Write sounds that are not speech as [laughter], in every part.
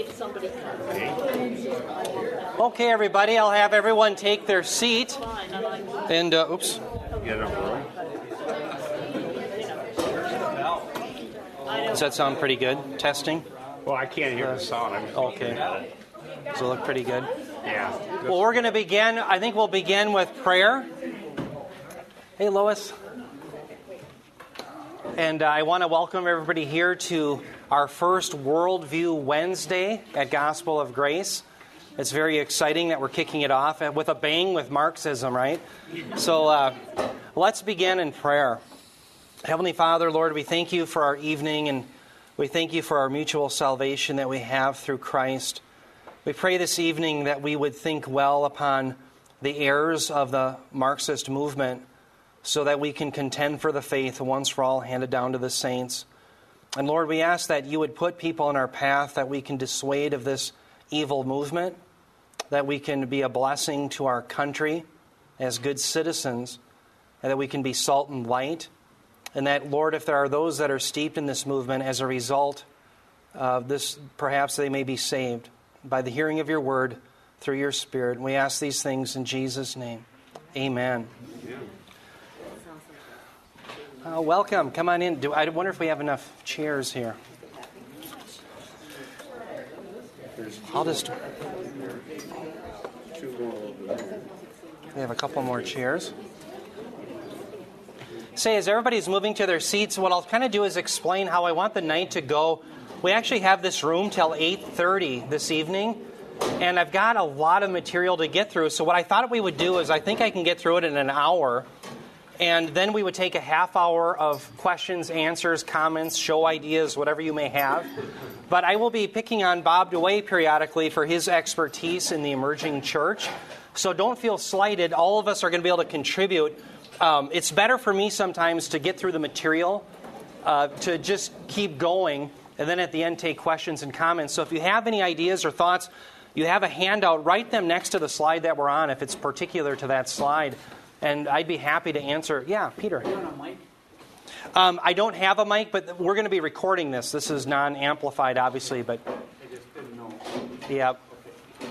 if somebody comes. Okay, everybody, I'll have everyone take their seat. And, uh, oops. Does that sound pretty good? Testing? Well, I can't hear the sound. I'm Okay. Does it look pretty good? Yeah. Well, we're going to begin. I think we'll begin with prayer. Hey, Lois. And uh, I want to welcome everybody here to our first Worldview Wednesday at Gospel of Grace. It's very exciting that we're kicking it off with a bang with Marxism, right? So uh, let's begin in prayer. Heavenly Father, Lord, we thank you for our evening and we thank you for our mutual salvation that we have through Christ. We pray this evening that we would think well upon the errors of the Marxist movement so that we can contend for the faith once for all handed down to the saints. And Lord, we ask that you would put people in our path that we can dissuade of this evil movement, that we can be a blessing to our country as good citizens, and that we can be salt and light. And that, Lord, if there are those that are steeped in this movement as a result of this, perhaps they may be saved by the hearing of your word through your Spirit. We ask these things in Jesus' name. Amen. Uh, welcome. Come on in. Do, I wonder if we have enough chairs here. I'll just. We have a couple more chairs. Say, as everybody's moving to their seats, what I'll kind of do is explain how I want the night to go. We actually have this room till 8:30 this evening, and I've got a lot of material to get through. So what I thought we would do is, I think I can get through it in an hour, and then we would take a half hour of questions, answers, comments, show ideas, whatever you may have. But I will be picking on Bob DeWaay periodically for his expertise in the emerging church. So don't feel slighted. All of us are going to be able to contribute. Um, it's better for me sometimes to get through the material, uh, to just keep going, and then at the end take questions and comments. So if you have any ideas or thoughts, you have a handout, write them next to the slide that we're on if it's particular to that slide. And I'd be happy to answer. Yeah, Peter. Um, I don't have a mic, but we're going to be recording this. This is non amplified, obviously, but. Yeah.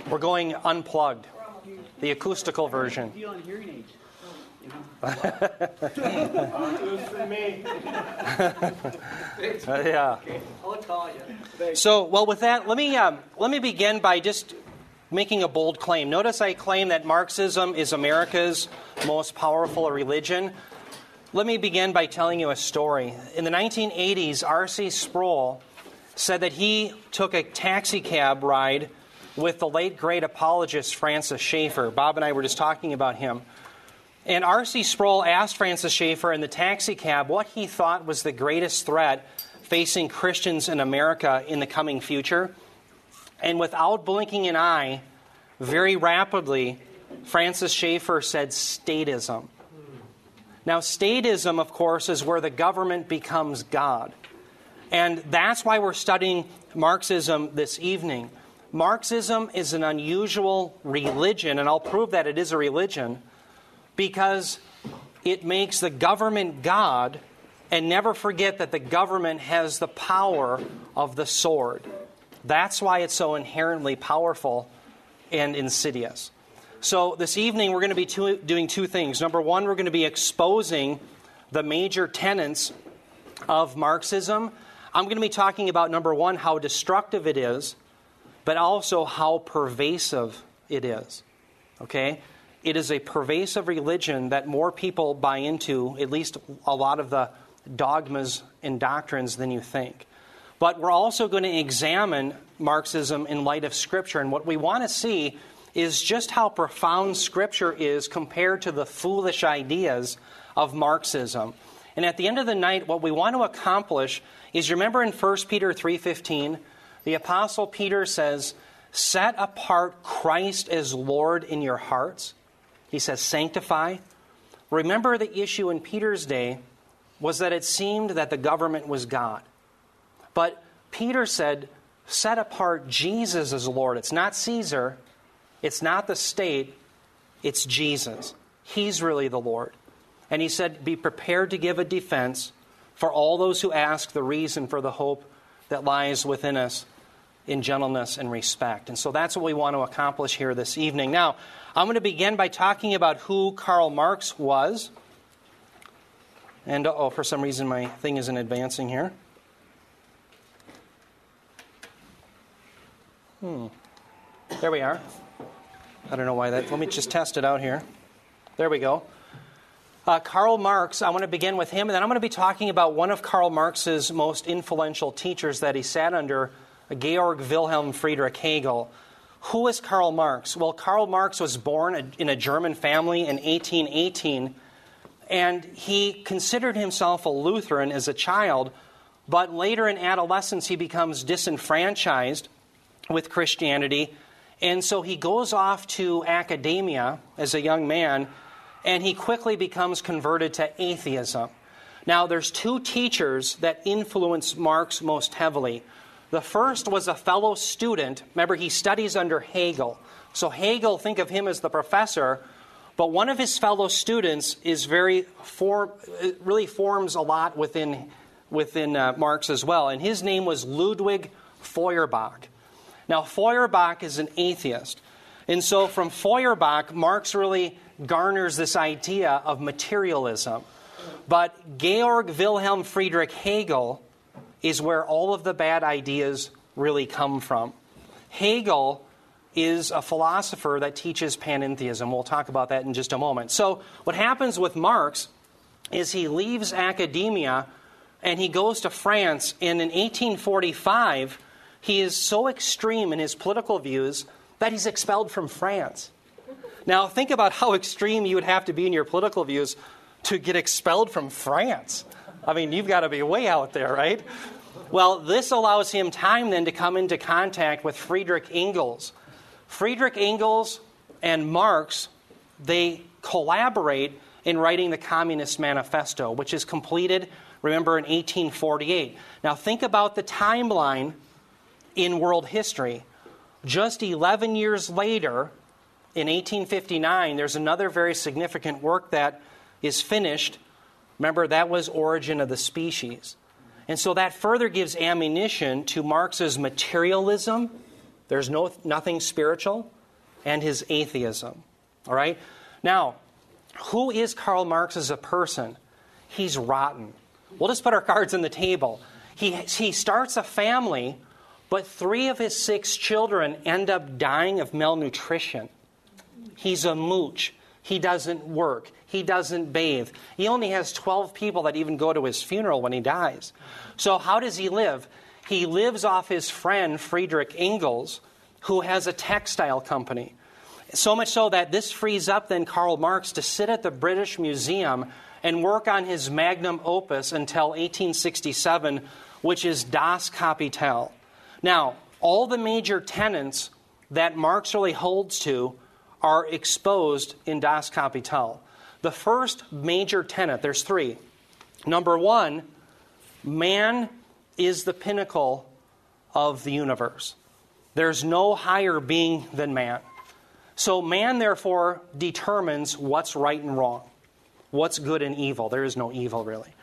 We're going unplugged, the acoustical version. yeah. So, well, with that, let me um, let me begin by just making a bold claim. Notice I claim that Marxism is America's most powerful religion. Let me begin by telling you a story. In the 1980s, R.C. Sproul said that he took a taxi cab ride with the late great apologist Francis Schaeffer. Bob and I were just talking about him. And R.C. Sproul asked Francis Schaeffer in the taxi cab what he thought was the greatest threat facing Christians in America in the coming future. And without blinking an eye, very rapidly, Francis Schaeffer said statism. Now, statism, of course, is where the government becomes God. And that's why we're studying Marxism this evening. Marxism is an unusual religion, and I'll prove that it is a religion because it makes the government God, and never forget that the government has the power of the sword. That's why it's so inherently powerful and insidious. So, this evening we're going to be two, doing two things. Number one, we're going to be exposing the major tenets of Marxism. I'm going to be talking about, number one, how destructive it is, but also how pervasive it is. Okay? It is a pervasive religion that more people buy into, at least a lot of the dogmas and doctrines, than you think. But we're also going to examine Marxism in light of Scripture. And what we want to see is just how profound Scripture is compared to the foolish ideas of Marxism. And at the end of the night, what we want to accomplish is you remember in 1 Peter 3:15, the apostle Peter says, "Set apart Christ as Lord in your hearts." He says, "Sanctify." Remember the issue in Peter's day was that it seemed that the government was God. But Peter said, "Set apart Jesus as Lord. It's not Caesar, it's not the state, it's Jesus. He's really the Lord." And he said, Be prepared to give a defense for all those who ask the reason for the hope that lies within us in gentleness and respect. And so that's what we want to accomplish here this evening. Now, I'm going to begin by talking about who Karl Marx was. And oh, for some reason my thing isn't advancing here. Hmm. There we are. I don't know why that. Let me just test it out here. There we go. Uh, Karl Marx, I want to begin with him, and then I'm going to be talking about one of Karl Marx's most influential teachers that he sat under, Georg Wilhelm Friedrich Hegel. Who is Karl Marx? Well, Karl Marx was born in a German family in 1818, and he considered himself a Lutheran as a child, but later in adolescence he becomes disenfranchised with Christianity, and so he goes off to academia as a young man, and he quickly becomes converted to atheism. Now, there's two teachers that influence Marx most heavily. The first was a fellow student. Remember, he studies under Hegel. So Hegel, think of him as the professor, but one of his fellow students is very form, really forms a lot within within uh, Marx as well, and his name was Ludwig Feuerbach. Now Feuerbach is an atheist, and so from Feuerbach, Marx really garners this idea of materialism. But Georg Wilhelm Friedrich Hegel is where all of the bad ideas really come from. Hegel is a philosopher that teaches panentheism. We'll talk about that in just a moment. So, what happens with Marx is he leaves academia and he goes to France, and in 1845, he is so extreme in his political views that he's expelled from France. Now, think about how extreme you would have to be in your political views to get expelled from France. I mean, you've got to be way out there, right? Well, this allows him time then to come into contact with Friedrich Engels. Friedrich Engels and Marx, they collaborate in writing the Communist Manifesto, which is completed, remember, in 1848. Now, think about the timeline in world history. Just 11 years later, in 1859, there's another very significant work that is finished Remember, that was origin of the species. And so that further gives ammunition to Marx's materialism, there's no, nothing spiritual, and his atheism. All right? Now, who is Karl Marx as a person? He's rotten. We'll just put our cards on the table. He, he starts a family, but three of his six children end up dying of malnutrition. He's a mooch. He doesn't work. He doesn't bathe. He only has 12 people that even go to his funeral when he dies. So, how does he live? He lives off his friend Friedrich Engels, who has a textile company. So much so that this frees up then Karl Marx to sit at the British Museum and work on his magnum opus until 1867, which is Das Kapital. Now, all the major tenets that Marx really holds to are exposed in Das Kapital. The first major tenet, there's three. Number one, man is the pinnacle of the universe. There's no higher being than man. So, man, therefore, determines what's right and wrong, what's good and evil. There is no evil, really.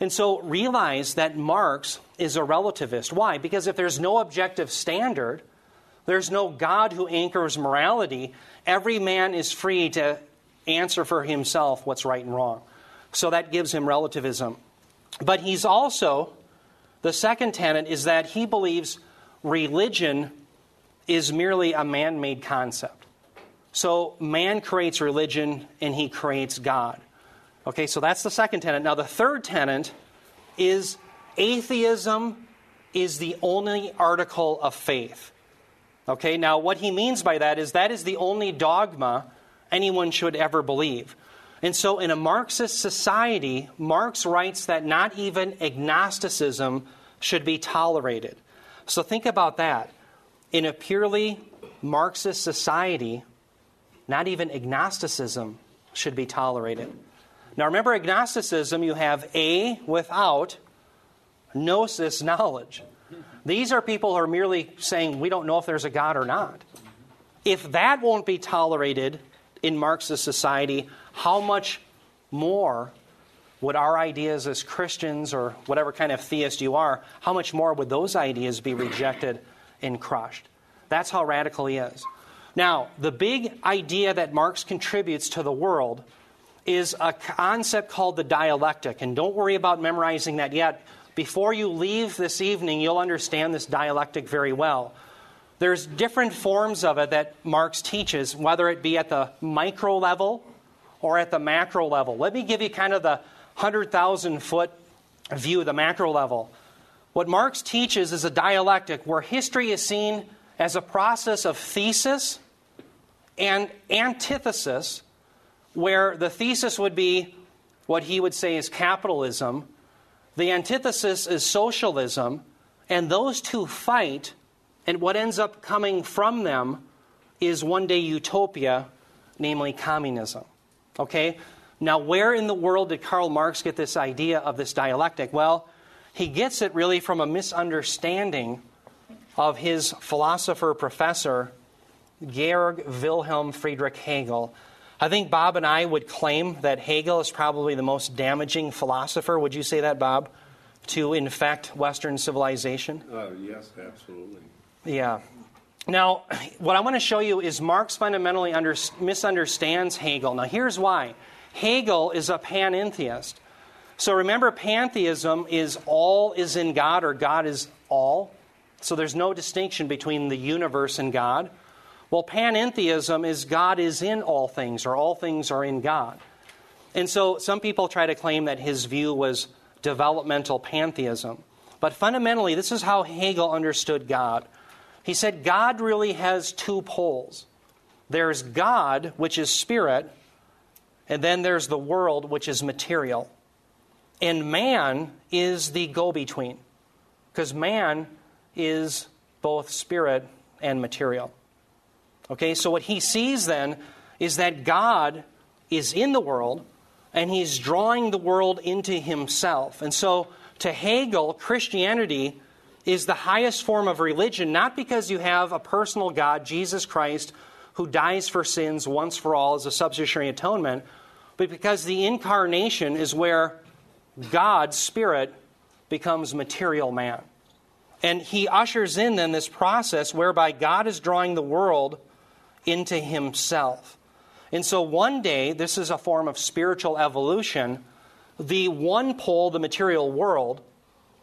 And so, realize that Marx is a relativist. Why? Because if there's no objective standard, there's no God who anchors morality, every man is free to answer for himself what's right and wrong. So that gives him relativism. But he's also, the second tenet is that he believes religion is merely a man made concept. So man creates religion and he creates God. Okay, so that's the second tenet. Now, the third tenet is atheism is the only article of faith. Okay, now what he means by that is that is the only dogma anyone should ever believe. And so, in a Marxist society, Marx writes that not even agnosticism should be tolerated. So, think about that. In a purely Marxist society, not even agnosticism should be tolerated. Now, remember, agnosticism, you have A without gnosis knowledge. These are people who are merely saying, we don't know if there's a God or not. If that won't be tolerated, in Marxist society, how much more would our ideas as Christians or whatever kind of theist you are, how much more would those ideas be rejected and crushed. That's how radical he is. Now, the big idea that Marx contributes to the world is a concept called the dialectic. And don't worry about memorizing that yet. Before you leave this evening, you'll understand this dialectic very well. There's different forms of it that Marx teaches, whether it be at the micro level or at the macro level. Let me give you kind of the 100,000 foot view, of the macro level. What Marx teaches is a dialectic where history is seen as a process of thesis and antithesis, where the thesis would be what he would say is capitalism, the antithesis is socialism, and those two fight, and what ends up coming from them is one day utopia, namely communism. Okay? Now, where in the world did Karl Marx get this idea of this dialectic? Well, he gets it really from a misunderstanding of his philosopher professor, Georg Wilhelm Friedrich Hegel. I think Bob and I would claim that Hegel is probably the most damaging philosopher. Would you say that, Bob, to infect Western civilization? Uh, yes, absolutely. Yeah. Now, what I want to show you is Marx fundamentally under, misunderstands Hegel. Now, here's why Hegel is a panentheist. So remember, pantheism is all is in God or God is all. So there's no distinction between the universe and God. Well, panentheism is God is in all things or all things are in God. And so some people try to claim that his view was developmental pantheism. But fundamentally, this is how Hegel understood God. He said God really has two poles there's God, which is spirit, and then there's the world, which is material. And man is the go between, because man is both spirit and material. Okay, so what he sees then is that God is in the world and he's drawing the world into himself. And so to Hegel, Christianity is the highest form of religion, not because you have a personal God, Jesus Christ, who dies for sins once for all as a substitutionary atonement, but because the incarnation is where God's Spirit becomes material man. And he ushers in then this process whereby God is drawing the world into himself. And so one day, this is a form of spiritual evolution, the one pole, the material world,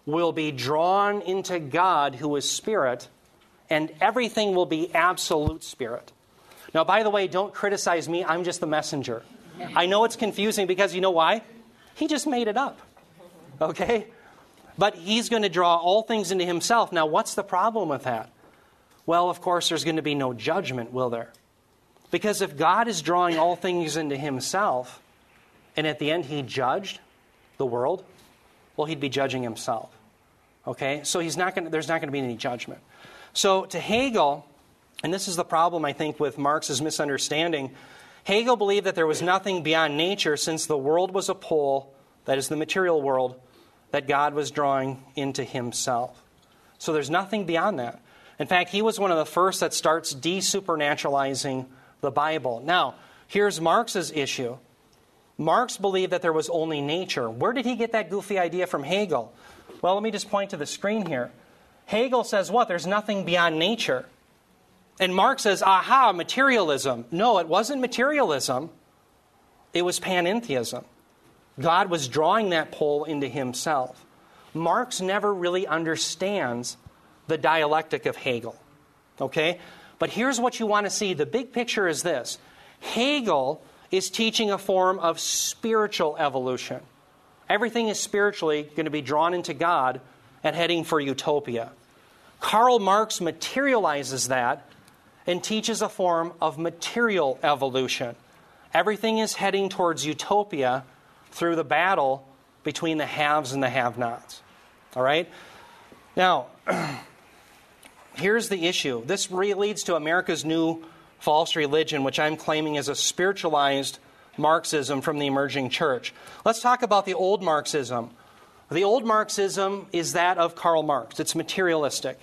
will be drawn into God who is spirit, and everything will be absolute spirit. Now, by the way, don't criticize me, I'm just the messenger. I know it's confusing because you know why? He just made it up. Okay? But he's going to draw all things into himself. Now, what's the problem with that? Well, of course, there's going to be no judgment, will there? Because if God is drawing all things into himself, and at the end he judged the world, well, he'd be judging himself. Okay? So he's not going to, there's not going to be any judgment. So to Hegel, and this is the problem, I think, with Marx's misunderstanding, Hegel believed that there was nothing beyond nature since the world was a pole, that is, the material world, that God was drawing into himself. So there's nothing beyond that. In fact, he was one of the first that starts desupernaturalizing the Bible. Now, here's Marx's issue. Marx believed that there was only nature. Where did he get that goofy idea from Hegel? Well, let me just point to the screen here. Hegel says what? There's nothing beyond nature. And Marx says, aha, materialism. No, it wasn't materialism, it was panentheism. God was drawing that pole into himself. Marx never really understands the dialectic of Hegel. Okay? But here's what you want to see the big picture is this Hegel is teaching a form of spiritual evolution. Everything is spiritually going to be drawn into God and heading for utopia. Karl Marx materializes that and teaches a form of material evolution. Everything is heading towards utopia through the battle between the haves and the have nots. All right? Now, [clears throat] here's the issue. This leads to America's new false religion, which I'm claiming is a spiritualized Marxism from the emerging church. Let's talk about the old Marxism. The old Marxism is that of Karl Marx, it's materialistic.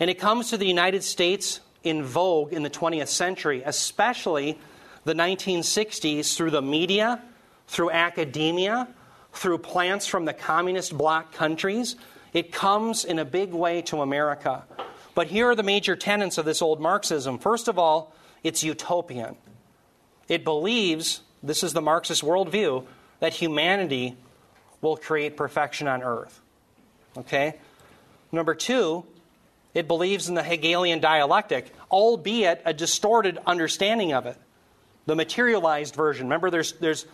And it comes to the United States in vogue in the 20th century, especially the 1960s, through the media, through academia, through plants from the communist bloc countries. It comes in a big way to America. But here are the major tenets of this old Marxism. First of all, it's utopian. It believes, this is the Marxist worldview, that humanity will create perfection on earth. Okay? Number two, it believes in the Hegelian dialectic, albeit a distorted understanding of it. The materialized version. Remember, there's, there's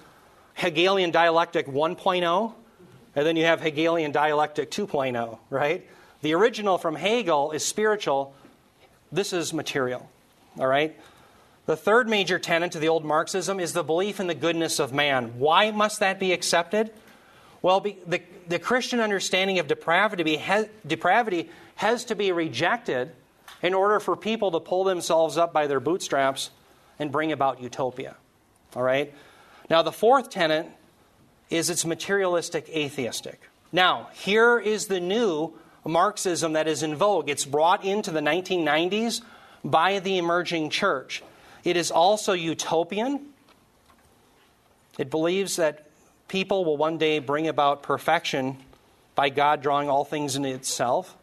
Hegelian dialectic 1.0, and then you have Hegelian dialectic 2.0, right? The original from Hegel is spiritual. This is material, all right? The third major tenet of the old Marxism is the belief in the goodness of man. Why must that be accepted? Well, the, the Christian understanding of depravity has, depravity has to be rejected in order for people to pull themselves up by their bootstraps and bring about utopia. All right? Now, the fourth tenet is it's materialistic atheistic. Now, here is the new Marxism that is in vogue. It's brought into the 1990s by the emerging church. It is also utopian. It believes that people will one day bring about perfection by God drawing all things into itself.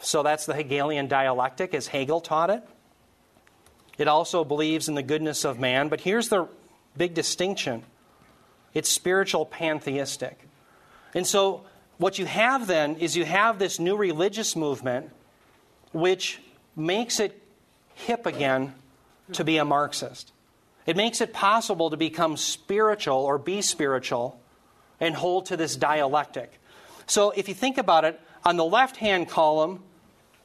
So that's the Hegelian dialectic, as Hegel taught it. It also believes in the goodness of man, but here's the big distinction it's spiritual pantheistic. And so, what you have then is you have this new religious movement which makes it hip again to be a Marxist. It makes it possible to become spiritual or be spiritual and hold to this dialectic. So if you think about it, on the left hand column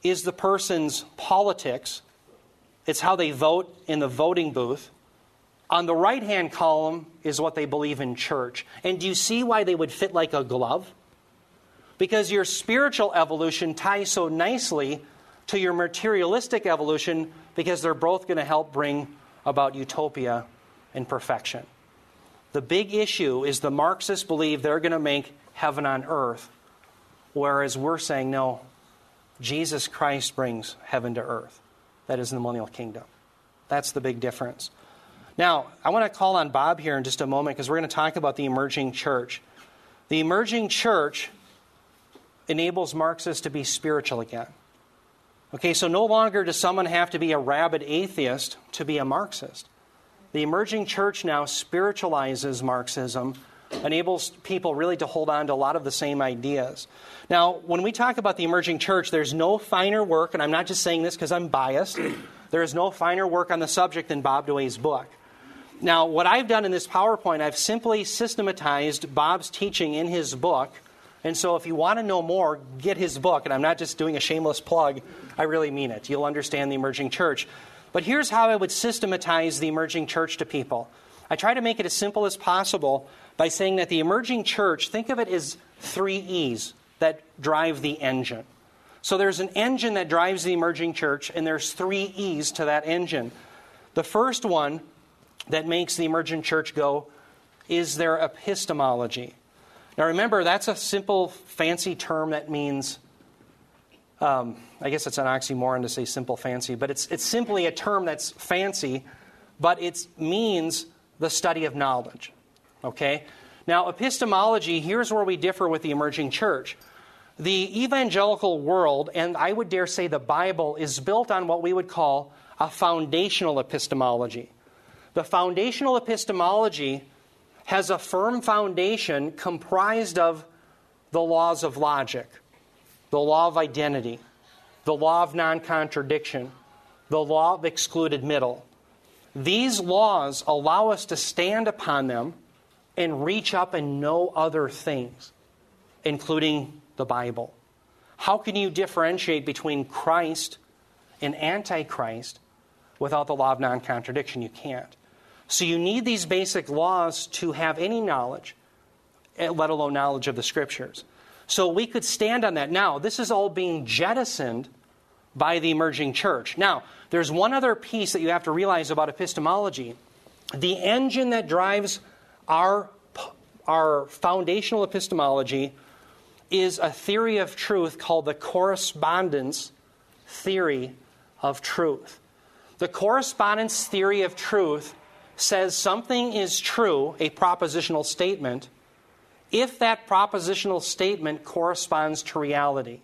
is the person's politics, it's how they vote in the voting booth. On the right hand column is what they believe in church. And do you see why they would fit like a glove? Because your spiritual evolution ties so nicely to your materialistic evolution because they're both going to help bring about utopia and perfection. The big issue is the Marxists believe they're going to make heaven on earth, whereas we're saying, no, Jesus Christ brings heaven to earth. That is the millennial kingdom. That's the big difference. Now, I want to call on Bob here in just a moment because we're going to talk about the emerging church. The emerging church enables Marxists to be spiritual again. Okay, so no longer does someone have to be a rabid atheist to be a Marxist. The emerging church now spiritualizes Marxism, enables people really to hold on to a lot of the same ideas. Now, when we talk about the emerging church, there's no finer work, and I'm not just saying this because I'm biased, [clears throat] there is no finer work on the subject than Bob DeWaay's book. Now, what I've done in this PowerPoint, I've simply systematized Bob's teaching in his book and so, if you want to know more, get his book. And I'm not just doing a shameless plug, I really mean it. You'll understand the emerging church. But here's how I would systematize the emerging church to people I try to make it as simple as possible by saying that the emerging church, think of it as three E's that drive the engine. So there's an engine that drives the emerging church, and there's three E's to that engine. The first one that makes the emerging church go is their epistemology. Now remember, that's a simple, fancy term that means, um, I guess it's an oxymoron to say simple, fancy, but it's, it's simply a term that's fancy, but it means the study of knowledge. Okay? Now, epistemology, here's where we differ with the emerging church. The evangelical world, and I would dare say the Bible, is built on what we would call a foundational epistemology. The foundational epistemology has a firm foundation comprised of the laws of logic, the law of identity, the law of non contradiction, the law of excluded middle. These laws allow us to stand upon them and reach up and know other things, including the Bible. How can you differentiate between Christ and Antichrist without the law of non contradiction? You can't. So you need these basic laws to have any knowledge, eh, let alone knowledge of the scriptures. So we could stand on that. Now, this is all being jettisoned by the emerging church. Now, there's one other piece that you have to realize about epistemology. The engine that drives our, our foundational epistemology is a theory of truth called the correspondence theory of truth. The correspondence theory of truth says something is true, a propositional statement, if that propositional statement corresponds to reality.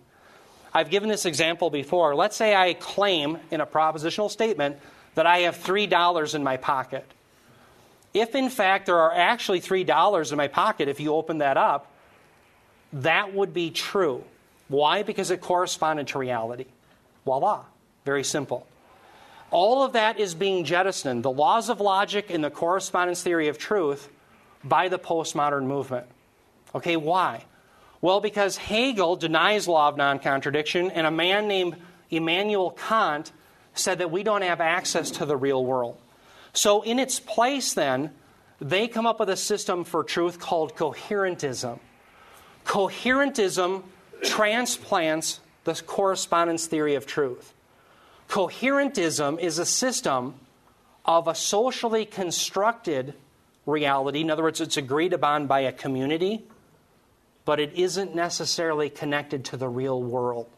I've given this example before. Let's say I claim in a propositional statement that I have $3 in my pocket. If in fact there are actually $3 in my pocket, if you open that up, that would be true. Why? Because it corresponded to reality. Voila. Very simple. All of that is being jettisoned, the laws of logic and the correspondence theory of truth, by the postmodern movement. Okay, why? Well, because Hegel denies law of non contradiction, and a man named Immanuel Kant said that we don't have access to the real world. So, in its place, then, they come up with a system for truth called coherentism. Coherentism transplants the correspondence theory of truth. Coherentism is a system of a socially constructed reality. In other words, it's agreed upon by a community, but it isn't necessarily connected to the real world.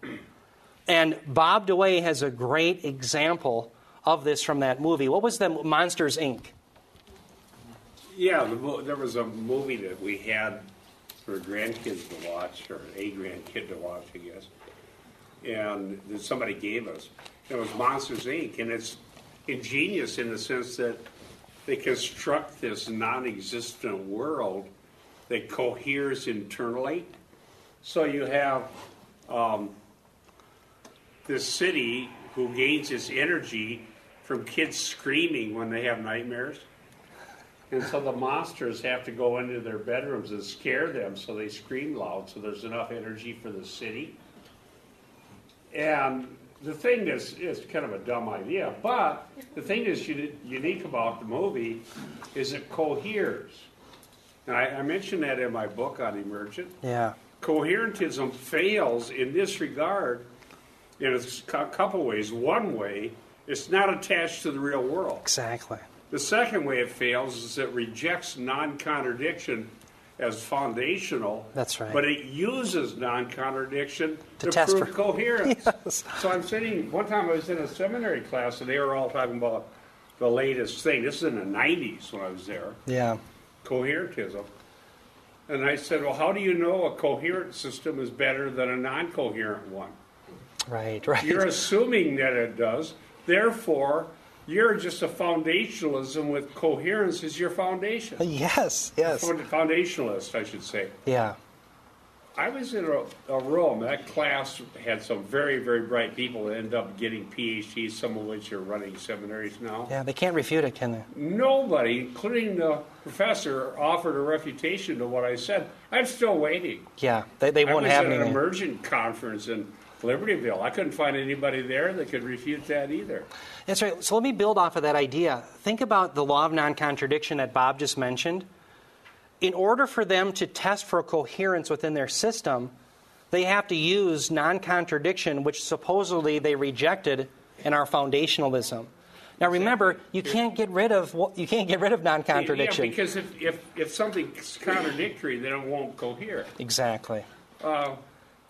And Bob DeWaay has a great example of this from that movie. What was the Monsters Inc.? Yeah, the, there was a movie that we had for grandkids to watch, or a grandkid to watch, I guess. And that somebody gave us. It was Monsters Inc., and it's ingenious in the sense that they construct this non existent world that coheres internally. So you have um, this city who gains its energy from kids screaming when they have nightmares. And so the monsters have to go into their bedrooms and scare them so they scream loud so there's enough energy for the city. And the thing is, is kind of a dumb idea, but the thing that's unique about the movie is it coheres. And I, I mentioned that in my book on emergent. Yeah. Coherentism fails in this regard in a couple ways. One way, it's not attached to the real world. Exactly. The second way it fails is it rejects non contradiction as foundational. That's right. But it uses non contradiction to, to prove for... coherence. [laughs] Yes. So I'm sitting, one time I was in a seminary class and they were all talking about the latest thing. This is in the 90s when I was there. Yeah. Coherentism. And I said, Well, how do you know a coherent system is better than a non coherent one? Right, [laughs] right. You're assuming that it does. Therefore, you're just a foundationalism with coherence is your foundation. [laughs] Yes, yes. Foundationalist, I should say. Yeah. I was in a, a room. That class had some very, very bright people that end up getting PhDs, some of which are running seminaries now. Yeah, they can't refute it, can they? Nobody, including the professor, offered a refutation to what I said. I'm still waiting. Yeah, they, they won't have anything. I was at an emergent conference in Libertyville. I couldn't find anybody there that could refute that either. That's right. So let me build off of that idea. Think about the law of non contradiction that Bob just mentioned. In order for them to test for coherence within their system, they have to use non contradiction, which supposedly they rejected in our foundationalism. Now remember, you can't get rid of you can't get rid of non-contradiction. Yeah, because if, if, if something's contradictory, then it won't cohere. Exactly. Uh,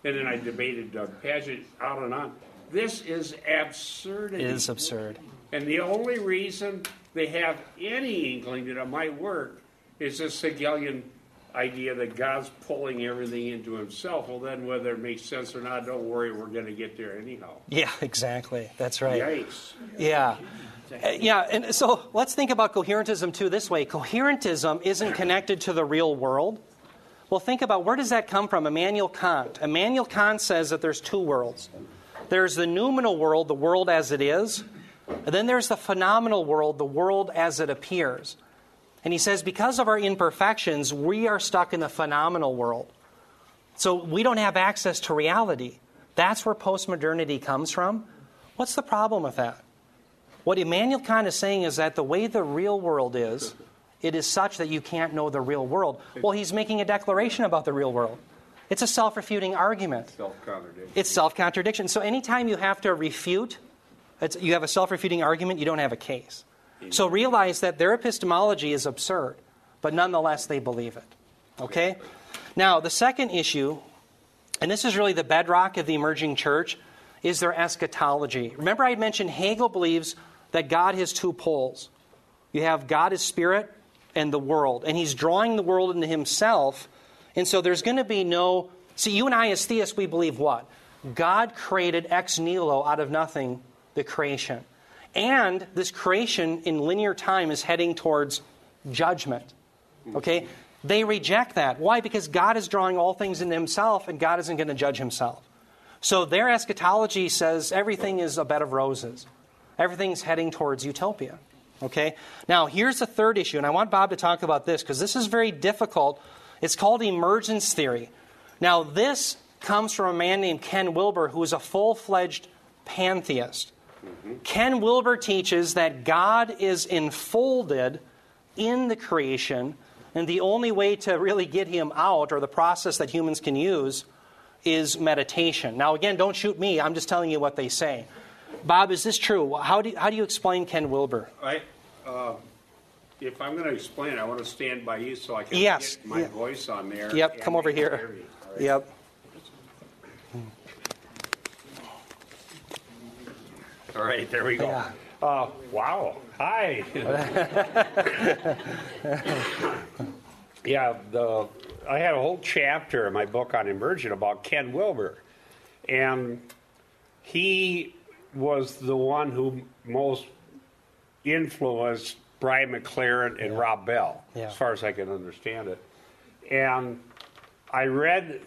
and then I debated Doug Pagitt out and on. This is absurdity. It is absurd. And the only reason they have any inkling that it might work is this Hegelian idea that God's pulling everything into himself. Well, then whether it makes sense or not, don't worry, we're going to get there anyhow. Yeah, [laughs] exactly. That's right. Yikes. Yeah. Uh, yeah, and so let's think about coherentism too this way. Coherentism isn't connected to the real world. Well, think about where does that come from? Immanuel Kant. Immanuel Kant says that there's two worlds. There's the noumenal world, the world as it is, and then there's the phenomenal world, the world as it appears. And he says because of our imperfections, we are stuck in the phenomenal world. So we don't have access to reality. That's where postmodernity comes from. What's the problem with that? What Immanuel Kant is saying is that the way the real world is, it is such that you can't know the real world. Well, he's making a declaration about the real world. It's a self refuting argument. Self contradiction. It's self contradiction. So anytime you have to refute, you have a self refuting argument, you don't have a case. So realize that their epistemology is absurd, but nonetheless they believe it. Okay? Now, the second issue, and this is really the bedrock of the emerging church, is their eschatology. Remember, I mentioned Hegel believes that God has two poles. You have God as spirit and the world, and he's drawing the world into himself and so there's going to be no. See, you and I, as theists, we believe what? God created ex nihilo out of nothing the creation. And this creation in linear time is heading towards judgment. Okay? They reject that. Why? Because God is drawing all things into himself and God isn't going to judge himself. So their eschatology says everything is a bed of roses. Everything's heading towards utopia. Okay? Now, here's the third issue, and I want Bob to talk about this because this is very difficult. It's called emergence theory. Now, this comes from a man named Ken Wilber, who is a full fledged pantheist. Mm-hmm. Ken Wilber teaches that God is enfolded in the creation, and the only way to really get him out, or the process that humans can use, is meditation. Now, again, don't shoot me. I'm just telling you what they say. Bob, is this true? How do you, how do you explain Ken Wilber? I, uh, if I'm going to explain, I want to stand by you so I can yes. get my yeah. voice on there. Yep, come over here. Right? Yep. All right, there we go. Yeah. Uh, wow. Hi. [laughs] yeah, the, I had a whole chapter in my book on Emergent about Ken Wilber. And he was the one who most influenced Brian McLaren and yeah. Rob Bell, yeah. as far as I can understand it. And I read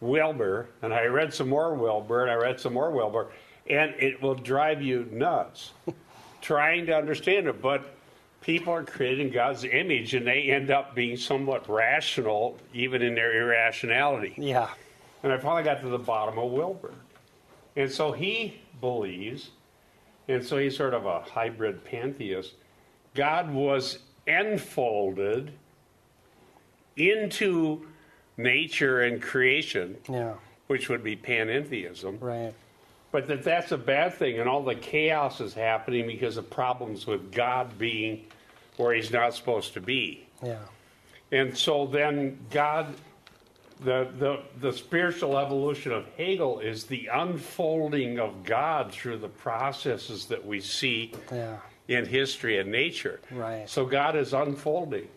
Wilber, and I read some more Wilber, and I read some more Wilber, and it will drive you nuts [laughs] trying to understand it. But people are creating God's image, and they end up being somewhat rational, even in their irrationality. Yeah. And I finally got to the bottom of Wilber. And so he believes, and so he's sort of a hybrid pantheist, God was enfolded into nature and creation, yeah. which would be panentheism. Right. But that that's a bad thing, and all the chaos is happening because of problems with God being where He's not supposed to be. Yeah. And so then God the, the, the spiritual evolution of Hegel is the unfolding of God through the processes that we see yeah. in history and nature. Right. So God is unfolding.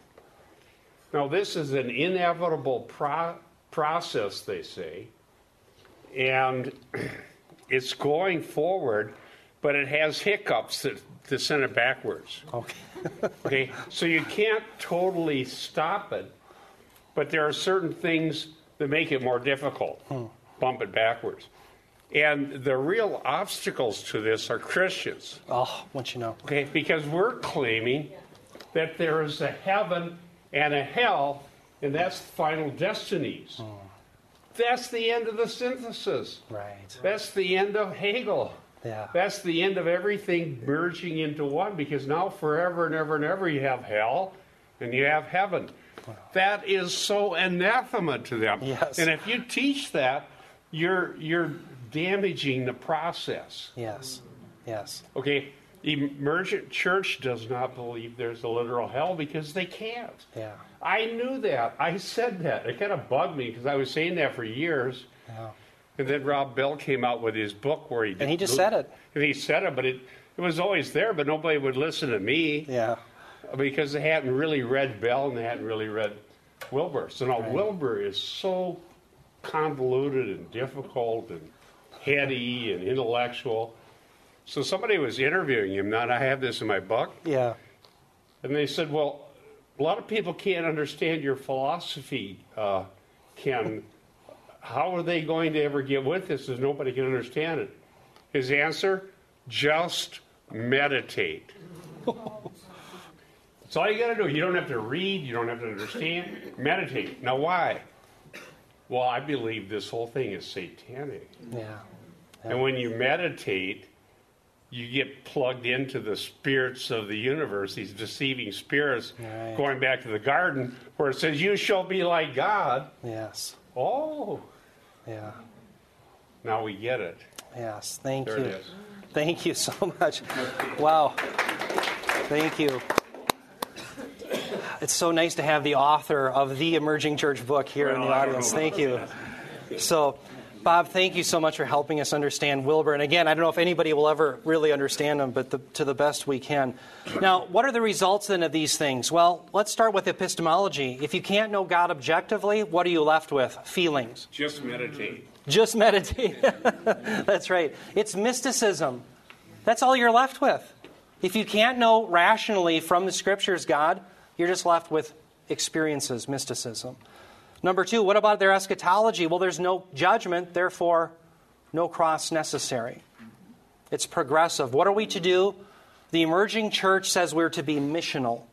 Now, this is an inevitable pro- process, they say, and [clears throat] it's going forward, but it has hiccups that, that send it backwards. Okay. [laughs] okay. So you can't totally stop it but there are certain things that make it more difficult, hmm. bump it backwards. And the real obstacles to this are Christians. Oh, what you know. Okay, because we're claiming that there is a heaven and a hell, and that's final destinies. Hmm. That's the end of the synthesis. Right. That's the end of Hegel. Yeah. That's the end of everything merging into one because now forever and ever and ever you have hell and you have heaven. That is so anathema to them. Yes. And if you teach that, you're you're damaging the process. Yes. Yes. Okay. The emergent church does not believe there's a literal hell because they can't. Yeah. I knew that. I said that. It kind of bugged me because I was saying that for years. Yeah. And then Rob Bell came out with his book where he and he just said it. And he said it, but it it was always there, but nobody would listen to me. Yeah because they hadn't really read Bell and they hadn't really read Wilber. So now right. Wilber is so convoluted and difficult and heady and intellectual. So somebody was interviewing him. Now I have this in my book. Yeah. And they said, "Well, a lot of people can't understand your philosophy, uh, Ken. How are they going to ever get with this if nobody can understand it?" His answer: Just meditate. [laughs] That's all you got to do. You don't have to read, you don't have to understand. Meditate. Now, why? Well, I believe this whole thing is satanic. Yeah. yeah. And when you meditate, you get plugged into the spirits of the universe, these deceiving spirits, right. going back to the garden where it says, You shall be like God. Yes. Oh. Yeah. Now we get it. Yes. Thank there you. Thank you so [laughs] much. Wow. Thank you. It's so nice to have the author of the Emerging Church book here well, in the audience. Thank you. So, Bob, thank you so much for helping us understand Wilber. And again, I don't know if anybody will ever really understand him, but the, to the best we can. Now, what are the results then of these things? Well, let's start with epistemology. If you can't know God objectively, what are you left with? Feelings. Just meditate. Just meditate. [laughs] That's right. It's mysticism. That's all you're left with. If you can't know rationally from the scriptures God, you're just left with experiences, mysticism. Number two, what about their eschatology? Well, there's no judgment, therefore, no cross necessary. It's progressive. What are we to do? The emerging church says we're to be missional.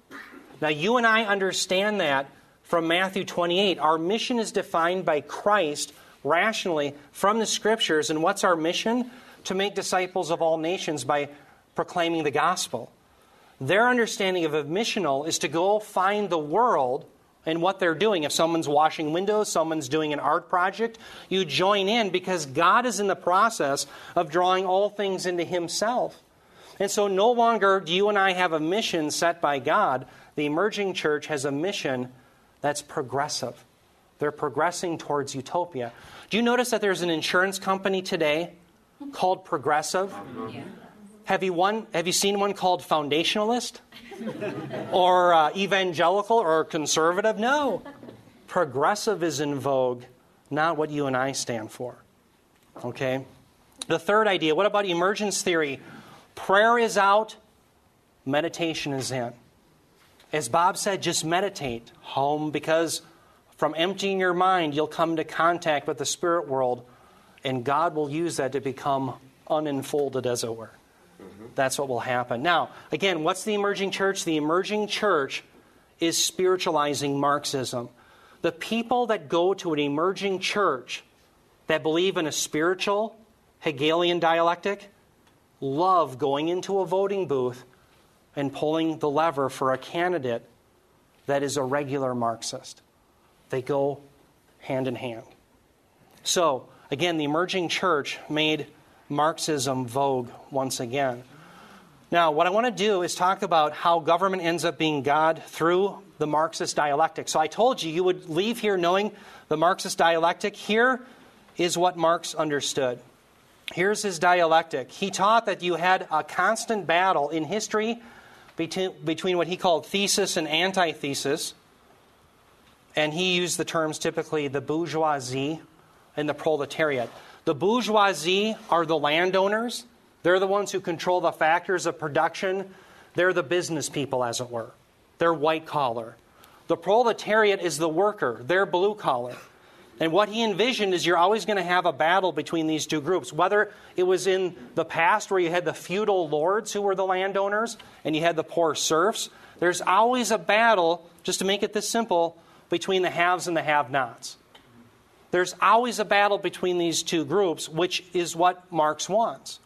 Now, you and I understand that from Matthew 28. Our mission is defined by Christ rationally from the scriptures. And what's our mission? To make disciples of all nations by proclaiming the gospel. Their understanding of a missional is to go find the world and what they're doing. If someone's washing windows, someone's doing an art project, you join in because God is in the process of drawing all things into Himself. And so no longer do you and I have a mission set by God. The emerging church has a mission that's progressive. They're progressing towards utopia. Do you notice that there's an insurance company today called Progressive? Yeah. Have you one? Have you seen one called Foundationalist, [laughs] or uh, Evangelical, or Conservative? No, Progressive is in vogue, not what you and I stand for. Okay. The third idea. What about emergence theory? Prayer is out, meditation is in. As Bob said, just meditate home because from emptying your mind, you'll come to contact with the spirit world, and God will use that to become unenfolded, as it were. Mm-hmm. That's what will happen. Now, again, what's the emerging church? The emerging church is spiritualizing Marxism. The people that go to an emerging church that believe in a spiritual Hegelian dialectic love going into a voting booth and pulling the lever for a candidate that is a regular Marxist. They go hand in hand. So, again, the emerging church made Marxism vogue once again. Now, what I want to do is talk about how government ends up being God through the Marxist dialectic. So, I told you you would leave here knowing the Marxist dialectic. Here is what Marx understood. Here's his dialectic. He taught that you had a constant battle in history between, between what he called thesis and antithesis. And he used the terms typically the bourgeoisie and the proletariat. The bourgeoisie are the landowners, they're the ones who control the factors of production. They're the business people, as it were. They're white collar. The proletariat is the worker, they're blue collar. And what he envisioned is you're always going to have a battle between these two groups. Whether it was in the past where you had the feudal lords who were the landowners and you had the poor serfs, there's always a battle, just to make it this simple, between the haves and the have nots. There's always a battle between these two groups, which is what Marx wants.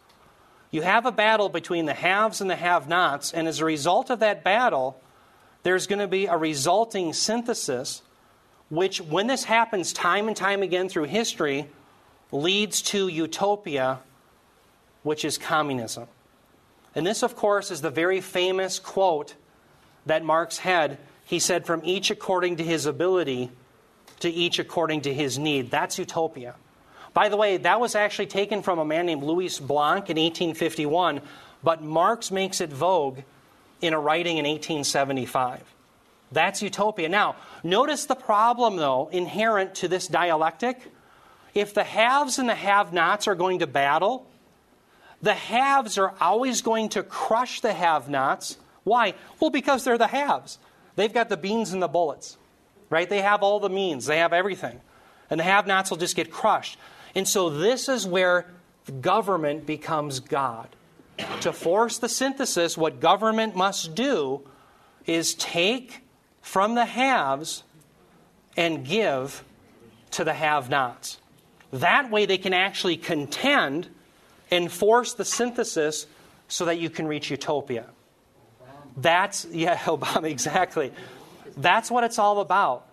You have a battle between the haves and the have nots, and as a result of that battle, there's going to be a resulting synthesis which, when this happens time and time again through history, leads to utopia, which is communism. And this, of course, is the very famous quote that Marx had. He said, From each according to his ability, to each according to his need. That's utopia. By the way, that was actually taken from a man named Louis Blanc in 1851, but Marx makes it vogue in a writing in 1875. That's utopia. Now, notice the problem, though, inherent to this dialectic. If the haves and the have nots are going to battle, the haves are always going to crush the have nots. Why? Well, because they're the haves. They've got the beans and the bullets, right? They have all the means, they have everything. And the have nots will just get crushed. And so, this is where government becomes God. To force the synthesis, what government must do is take from the haves and give to the have nots. That way, they can actually contend and force the synthesis so that you can reach utopia. That's, yeah, [laughs] Obama, exactly. That's what it's all about.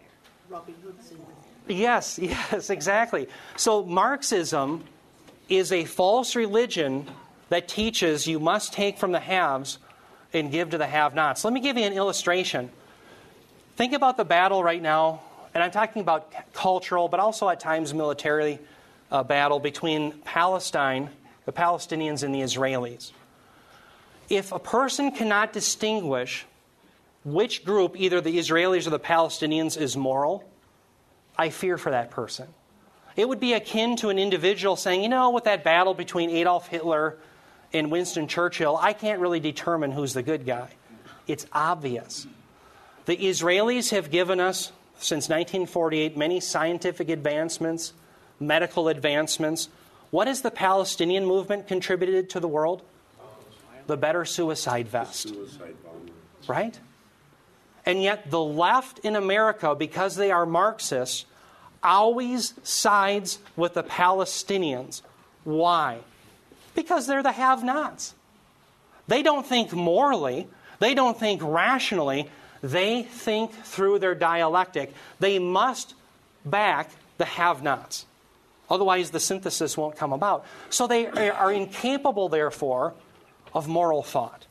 Yes, [laughs] yes, exactly. So, Marxism is a false religion that teaches you must take from the haves and give to the have nots. Let me give you an illustration. Think about the battle right now, and I'm talking about cultural, but also at times militarily uh, battle between Palestine, the Palestinians, and the Israelis. If a person cannot distinguish which group, either the Israelis or the Palestinians, is moral, I fear for that person. It would be akin to an individual saying, you know, with that battle between Adolf Hitler and Winston Churchill, I can't really determine who's the good guy. It's obvious. The Israelis have given us, since 1948, many scientific advancements, medical advancements. What has the Palestinian movement contributed to the world? The better suicide vest. Right? And yet, the left in America, because they are Marxists, always sides with the Palestinians. Why? Because they're the have nots. They don't think morally, they don't think rationally, they think through their dialectic. They must back the have nots. Otherwise, the synthesis won't come about. So they are incapable, therefore, of moral thought.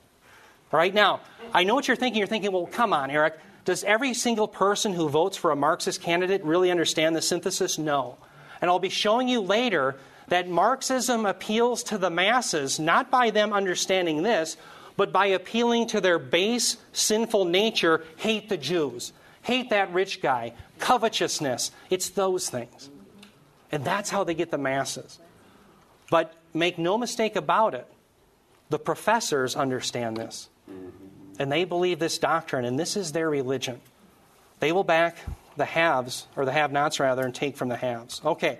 All right, now, I know what you're thinking. You're thinking, well, come on, Eric. Does every single person who votes for a Marxist candidate really understand the synthesis? No. And I'll be showing you later that Marxism appeals to the masses not by them understanding this, but by appealing to their base sinful nature hate the Jews, hate that rich guy, covetousness. It's those things. And that's how they get the masses. But make no mistake about it, the professors understand this. And they believe this doctrine, and this is their religion. They will back the haves, or the have nots rather, and take from the haves. Okay.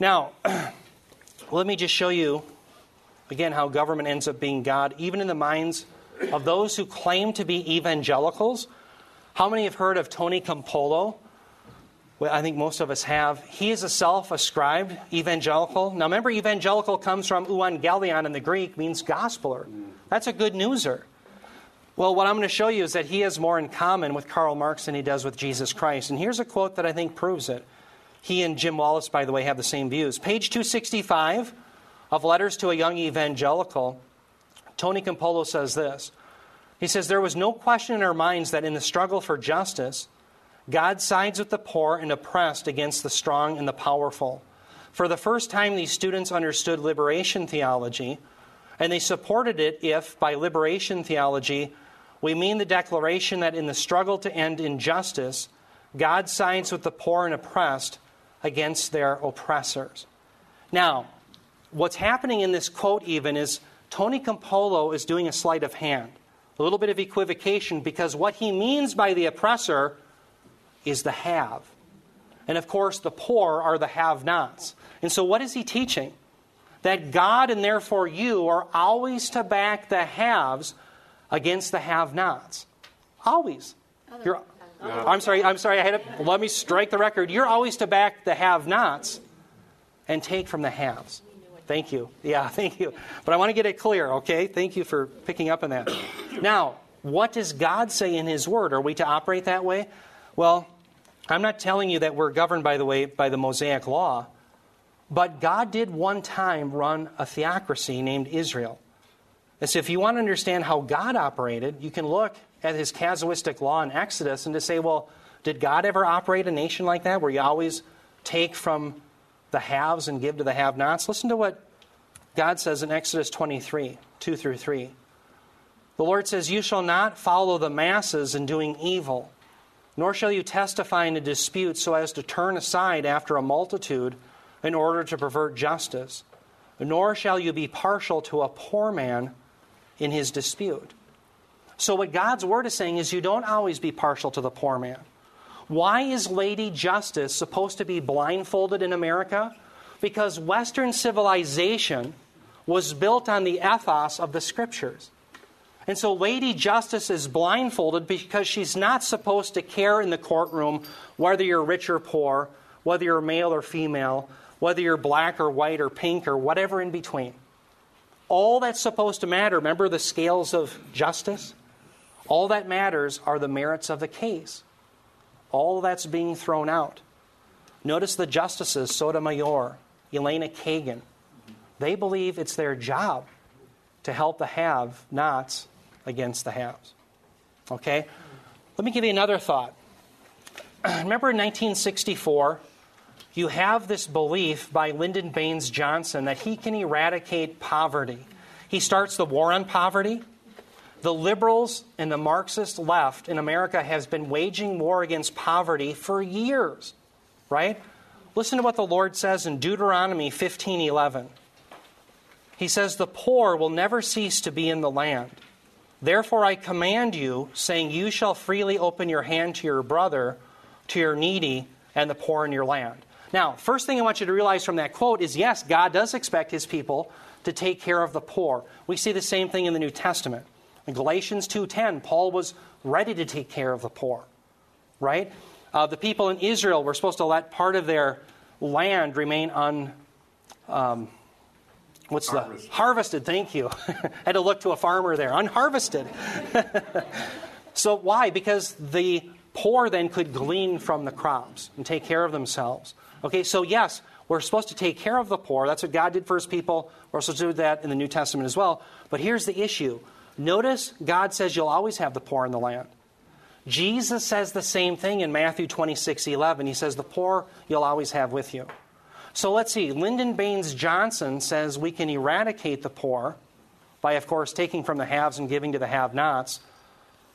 Now, [clears throat] let me just show you again how government ends up being God, even in the minds of those who claim to be evangelicals. How many have heard of Tony Campolo? Well, I think most of us have. He is a self ascribed evangelical. Now, remember, evangelical comes from euangelion in the Greek, means gospeler. That's a good newser. Well, what I'm going to show you is that he has more in common with Karl Marx than he does with Jesus Christ. And here's a quote that I think proves it. He and Jim Wallis, by the way, have the same views. Page 265 of Letters to a Young Evangelical, Tony Campolo says this. He says, There was no question in our minds that in the struggle for justice, God sides with the poor and oppressed against the strong and the powerful. For the first time, these students understood liberation theology, and they supported it if, by liberation theology, we mean the declaration that in the struggle to end injustice, God sides with the poor and oppressed against their oppressors. Now, what's happening in this quote, even, is Tony Campolo is doing a sleight of hand, a little bit of equivocation, because what he means by the oppressor is the have. And of course, the poor are the have nots. And so, what is he teaching? That God and therefore you are always to back the haves against the have-nots. Always. You're, I'm sorry. I'm sorry. I had to, let me strike the record. You're always to back the have-nots and take from the haves. Thank you. Yeah, [laughs] thank you. But I want to get it clear, okay? Thank you for picking up on that. Now, what does God say in His Word? Are we to operate that way? Well, I'm not telling you that we're governed, by the way, by the Mosaic Law, but God did one time run a theocracy named Israel. And so, if you want to understand how God operated, you can look at his casuistic law in Exodus and to say, well, did God ever operate a nation like that where you always take from the haves and give to the have nots? Listen to what God says in Exodus 23 2 through 3. The Lord says, You shall not follow the masses in doing evil, nor shall you testify in a dispute so as to turn aside after a multitude in order to pervert justice, nor shall you be partial to a poor man in his dispute. So, what God's word is saying is you don't always be partial to the poor man. Why is Lady Justice supposed to be blindfolded in America? Because Western civilization was built on the ethos of the scriptures. And so Lady Justice is blindfolded because she's not supposed to care in the courtroom whether you're rich or poor, whether you're male or female, whether you're black or white or pink or whatever in between all that's supposed to matter, remember the scales of justice? All that matters are the merits of the case. All that's being thrown out. Notice the justices, Sotomayor, Elena Kagan. They believe it's their job to help the have nots against the haves. Okay? Let me give you another thought. [clears throat] Remember in 1964, you have this belief by Lyndon Baines Johnson that he can eradicate poverty. He starts the war on poverty. The liberals and the Marxist left in America has been waging war against poverty for years, right? listen to what the Lord says in Deuteronomy 15:11. He says, "The poor will never cease to be in the land. Therefore I command you, saying, You shall freely open your hand to your brother, to your needy, and the poor in your land." Now, first thing I want you to realize from that quote is yes, God does expect his people to take care of the poor. We see the same thing in the New Testament. In Galatians 2:10, Paul was ready to take care of the poor. Right? Uh, the people in Israel were supposed to let part of their land remain un. Um, what's harvested. the harvested? Thank you. [laughs] had to look to a farmer there. Unharvested. [laughs] so why? Because the poor then could glean from the crops and take care of themselves. Okay, so yes, we're supposed to take care of the poor. That's what God did for his people. We're supposed to do that in the New Testament as well. But here's the issue notice God says you'll always have the poor in the land. Jesus says the same thing in Matthew 26 11. He says, The poor you'll always have with you. So let's see. Lyndon Baines Johnson says we can eradicate the poor by, of course, taking from the haves and giving to the have nots.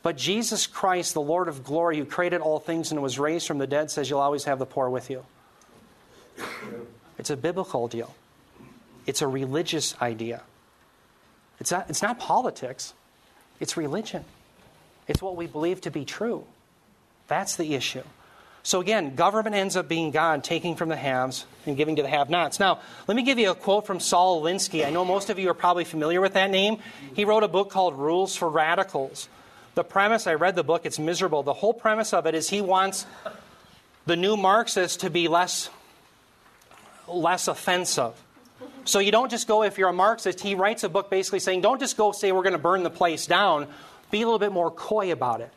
But Jesus Christ, the Lord of glory, who created all things and was raised from the dead, says you'll always have the poor with you. It's a biblical deal, it's a religious idea. It's not, it's not politics, it's religion. It's what we believe to be true. That's the issue. So again, government ends up being God, taking from the haves and giving to the have nots. Now, let me give you a quote from Saul Alinsky. I know most of you are probably familiar with that name. He wrote a book called Rules for Radicals. The premise, I read the book, it's miserable. The whole premise of it is he wants the new Marxists to be less, less offensive. So you don't just go, if you're a Marxist, he writes a book basically saying, don't just go say we're going to burn the place down. Be a little bit more coy about it.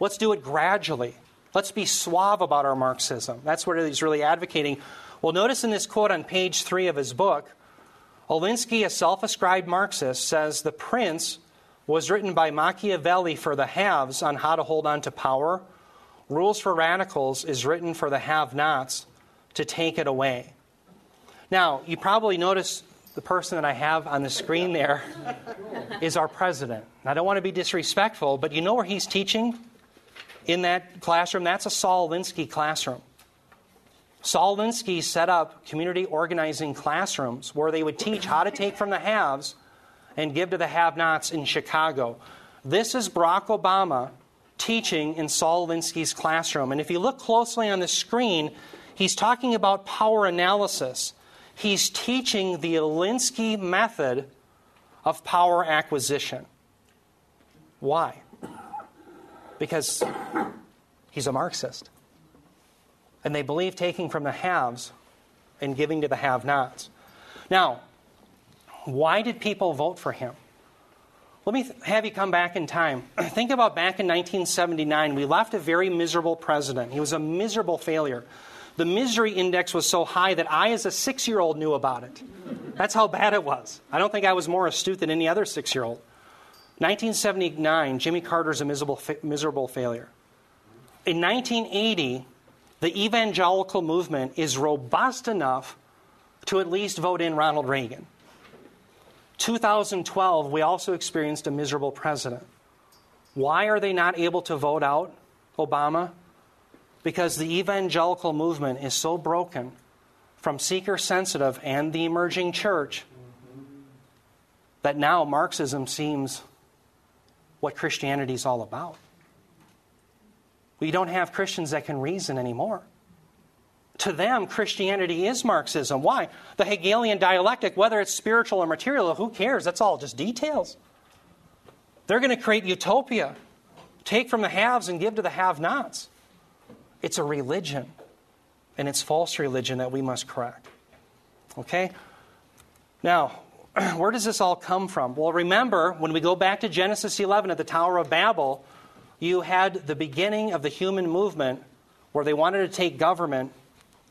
Let's do it gradually. Let's be suave about our Marxism. That's what he's really advocating. Well, notice in this quote on page three of his book, Alinsky, a self ascribed Marxist, says The Prince was written by Machiavelli for the haves on how to hold on to power. Rules for Radicals is written for the have nots to take it away. Now, you probably notice the person that I have on the screen there is our president. I don't want to be disrespectful, but you know where he's teaching in that classroom? That's a Saul Alinsky classroom. Saul Alinsky set up community organizing classrooms where they would teach how to take from the haves and give to the have nots in Chicago. This is Barack Obama teaching in Saul Alinsky's classroom. And if you look closely on the screen, he's talking about power analysis he's teaching the Alinsky method of power acquisition. Why? Because he's a Marxist. And they believe taking from the haves and giving to the have nots. Now, why did people vote for him? Let me have you come back in time. [clears throat] Think about back in 1979. We left a very miserable president. He was a miserable failure the misery index was so high that I, as a six year old, knew about it. That's how bad it was. I don't think I was more astute than any other six year old. 1979, Jimmy Carter's a miserable, miserable failure. In 1980, the evangelical movement is robust enough to at least vote in Ronald Reagan. 2012, we also experienced a miserable president. Why are they not able to vote out Obama? Because the evangelical movement is so broken from seeker sensitive and the emerging church that now Marxism seems what Christianity is all about. We don't have Christians that can reason anymore. To them, Christianity is Marxism. Why? The Hegelian dialectic, whether it's spiritual or material, who cares? That's all just details. They're going to create utopia, take from the haves and give to the have nots. It's a religion, and it's false religion that we must correct. Okay? Now, [clears throat] where does this all come from? Well, remember, when we go back to Genesis 11 at the Tower of Babel, you had the beginning of the human movement where they wanted to take government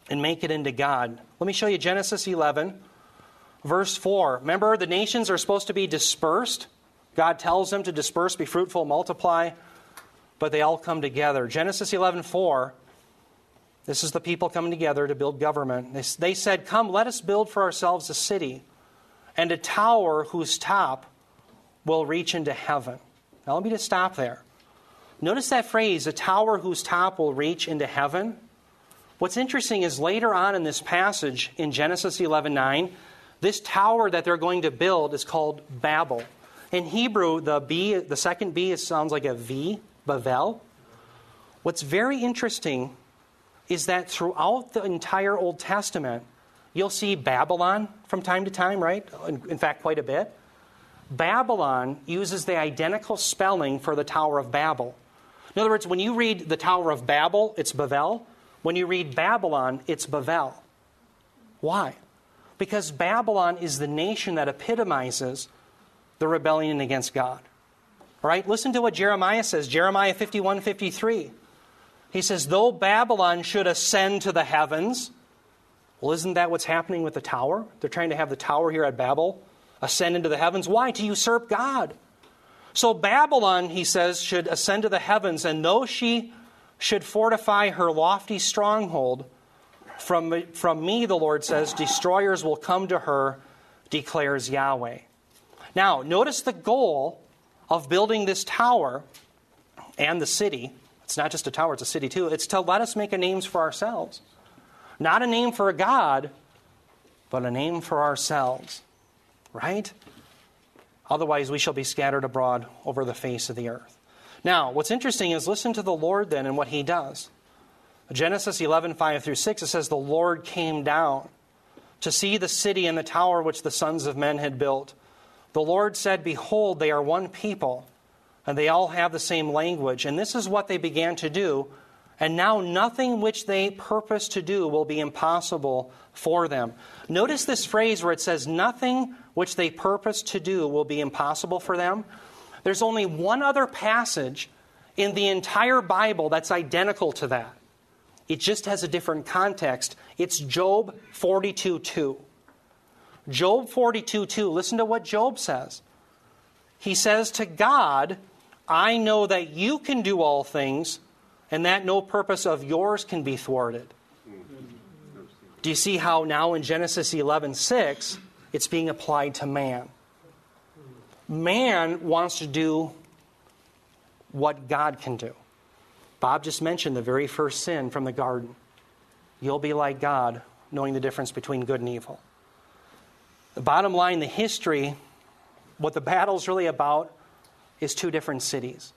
and make it into God. Let me show you Genesis 11, verse 4. Remember, the nations are supposed to be dispersed. God tells them to disperse, be fruitful, multiply, but they all come together. Genesis 11, 4 this is the people coming together to build government. They, they said, Come, let us build for ourselves a city and a tower whose top will reach into heaven. Now, let me just stop there. Notice that phrase, a tower whose top will reach into heaven. What's interesting is later on in this passage in Genesis 11:9, this tower that they're going to build is called Babel. In Hebrew, the B, the second B sounds like a V, Bavel. What's very interesting is that throughout the entire Old Testament, you'll see Babylon from time to time, right? In, in fact, quite a bit. Babylon uses the identical spelling for the Tower of Babel. In other words, when you read the Tower of Babel, it's Bavel. When you read Babylon, it's Bavel. Why? Because Babylon is the nation that epitomizes the rebellion against God. Right? Listen to what Jeremiah says Jeremiah 51 53. He says, Though Babylon should ascend to the heavens, well, isn't that what's happening with the tower? They're trying to have the tower here at Babel ascend into the heavens. Why? To usurp God. So Babylon, he says, should ascend to the heavens, and though she should fortify her lofty stronghold, from, from me, the Lord says, destroyers will come to her, declares Yahweh. Now, notice the goal of building this tower and the city. It's not just a tower, it's a city too. It's to let us make a names for ourselves. Not a name for a God, but a name for ourselves. Right? Otherwise, we shall be scattered abroad over the face of the earth. Now, what's interesting is listen to the Lord then and what he does. Genesis 11, 5 through 6, it says, The Lord came down to see the city and the tower which the sons of men had built. The Lord said, Behold, they are one people, and they all have the same language. And this is what they began to do and now nothing which they purpose to do will be impossible for them. Notice this phrase where it says, Nothing which they purpose to do will be impossible for them. There's only one other passage in the entire Bible that's identical to that. It just has a different context. It's Job 42 2. Job 42 2. Listen to what Job says. He says to God, I know that you can do all things and that no purpose of yours can be thwarted. Do you see how now in Genesis 11:6 it's being applied to man? Man wants to do what God can do. Bob just mentioned the very first sin from the garden. You'll be like God, knowing the difference between good and evil. The bottom line, the history, what the battle's really about is two different cities.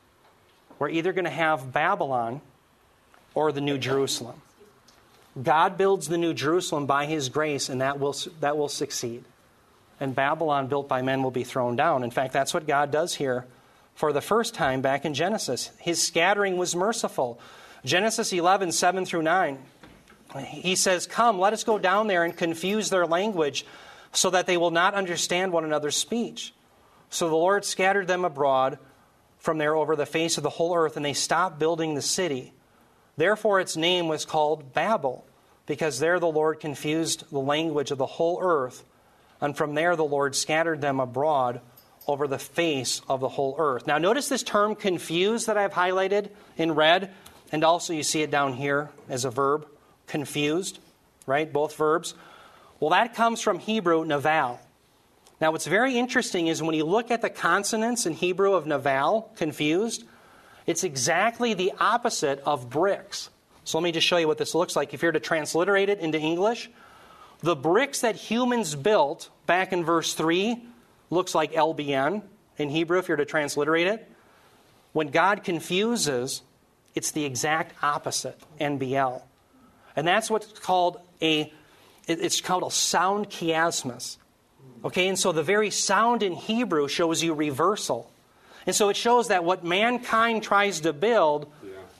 We're either going to have Babylon or the New Jerusalem. God builds the New Jerusalem by His grace, and that will, that will succeed. And Babylon, built by men, will be thrown down. In fact, that's what God does here for the first time back in Genesis. His scattering was merciful. Genesis 11, 7 through 9. He says, Come, let us go down there and confuse their language so that they will not understand one another's speech. So the Lord scattered them abroad from there over the face of the whole earth, and they stopped building the city. Therefore, its name was called Babel, because there the Lord confused the language of the whole earth, and from there the Lord scattered them abroad over the face of the whole earth. Now, notice this term confused that I've highlighted in red, and also you see it down here as a verb confused, right? Both verbs. Well, that comes from Hebrew, naval. Now, what's very interesting is when you look at the consonants in Hebrew of naval, confused, it's exactly the opposite of bricks. So let me just show you what this looks like. If you're to transliterate it into English, the bricks that humans built back in verse 3 looks like LBN in Hebrew, if you're to transliterate it. When God confuses, it's the exact opposite, NBL. And that's what's called a, it's called a sound chiasmus. Okay, and so the very sound in Hebrew shows you reversal. And so it shows that what mankind tries to build,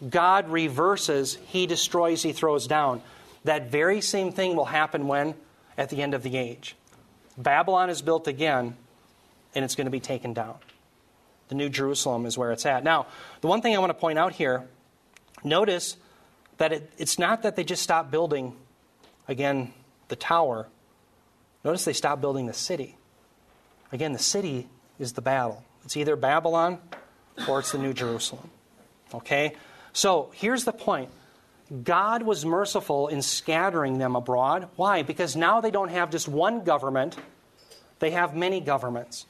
God reverses, He destroys, He throws down. That very same thing will happen when? At the end of the age. Babylon is built again, and it's going to be taken down. The New Jerusalem is where it's at. Now, the one thing I want to point out here notice that it, it's not that they just stopped building, again, the tower Notice they stopped building the city. Again, the city is the battle. It's either Babylon or it's the New Jerusalem. Okay? So here's the point God was merciful in scattering them abroad. Why? Because now they don't have just one government, they have many governments.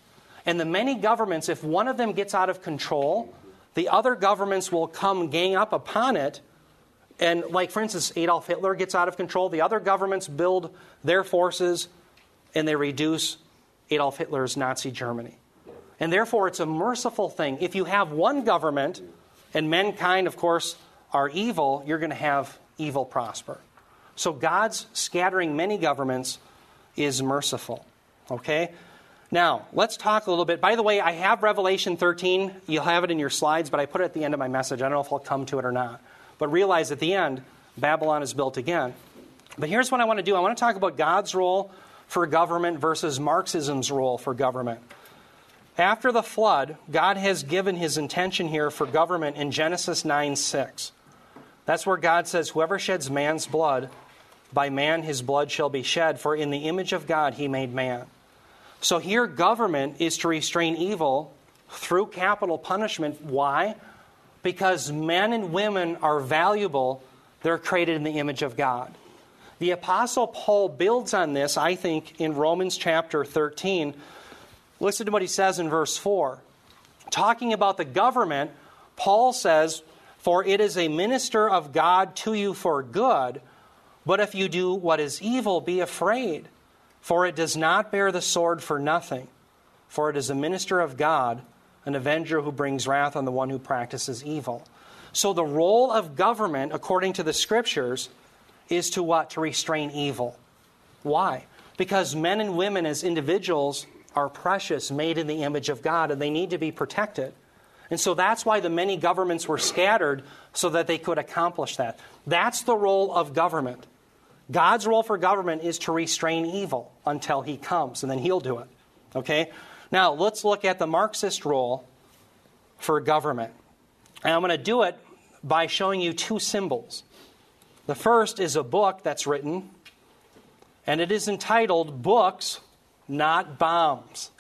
And the many governments, if one of them gets out of control, the other governments will come gang up upon it And, like, for instance, Adolf Hitler gets out of control, the other governments build their forces and they reduce Adolf Hitler's Nazi Germany. And therefore, it's a merciful thing. If you have one government, and mankind, of course, are evil, you're going to have evil prosper. So God's scattering many governments is merciful. Okay? Now, let's talk a little bit. By the way, I have Revelation 13. You'll have it in your slides, but I put it at the end of my message. I don't know if I'll come to it or not. But realize at the end, Babylon is built again. But here's what I want to do I want to talk about God's role for government versus Marxism's role for government. After the flood, God has given his intention here for government in Genesis 9 6. That's where God says, Whoever sheds man's blood, by man his blood shall be shed, for in the image of God he made man. So here, government is to restrain evil through capital punishment. Why? Because men and women are valuable, they're created in the image of God. The Apostle Paul builds on this, I think, in Romans chapter 13. Listen to what he says in verse 4. Talking about the government, Paul says, For it is a minister of God to you for good but if you do what is evil, be afraid, for it does not bear the sword for nothing. For it is a minister of God, an avenger who brings wrath on the one who practices evil. So the role of government, according to the scriptures, is to what? To restrain evil. Why? Because men and women as individuals are precious, made in the image of God, and they need to be protected. And so that's why the many governments were scattered, so that they could accomplish that. That's the role of government. God's role for government is to restrain evil until he comes, and then he'll do it. Okay? Now, let's look at the Marxist role for government. And I'm going to do it by showing you two symbols. The first is a book that's written, and it is entitled Books, Not Bombs.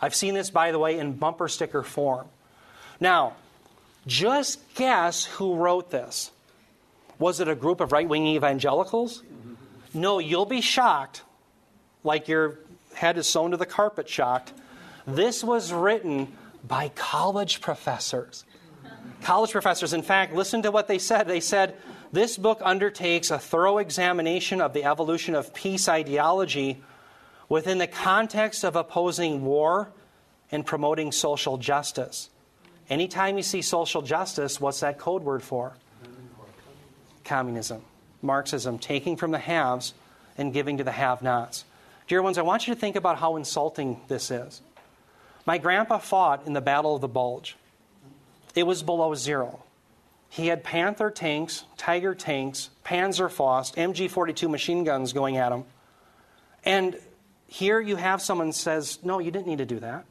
I've seen this, by the way, in bumper sticker form. Now, just guess who wrote this. Was it a group of right wing evangelicals? No, you'll be shocked, like your head is sewn to the carpet shocked. This was written by college professors. College professors, in fact, listen to what they said. They said, This book undertakes a thorough examination of the evolution of peace ideology within the context of opposing war and promoting social justice. Anytime you see social justice, what's that code word for? communism, Marxism, taking from the haves and giving to the have nots. Dear ones, I want you to think about how insulting this is. My grandpa fought in the Battle of the Bulge. It was below zero. He had Panther tanks, Tiger tanks, Panzerfaust, MG 42 machine guns going at him. And here you have someone says, No, you didn't need to do that.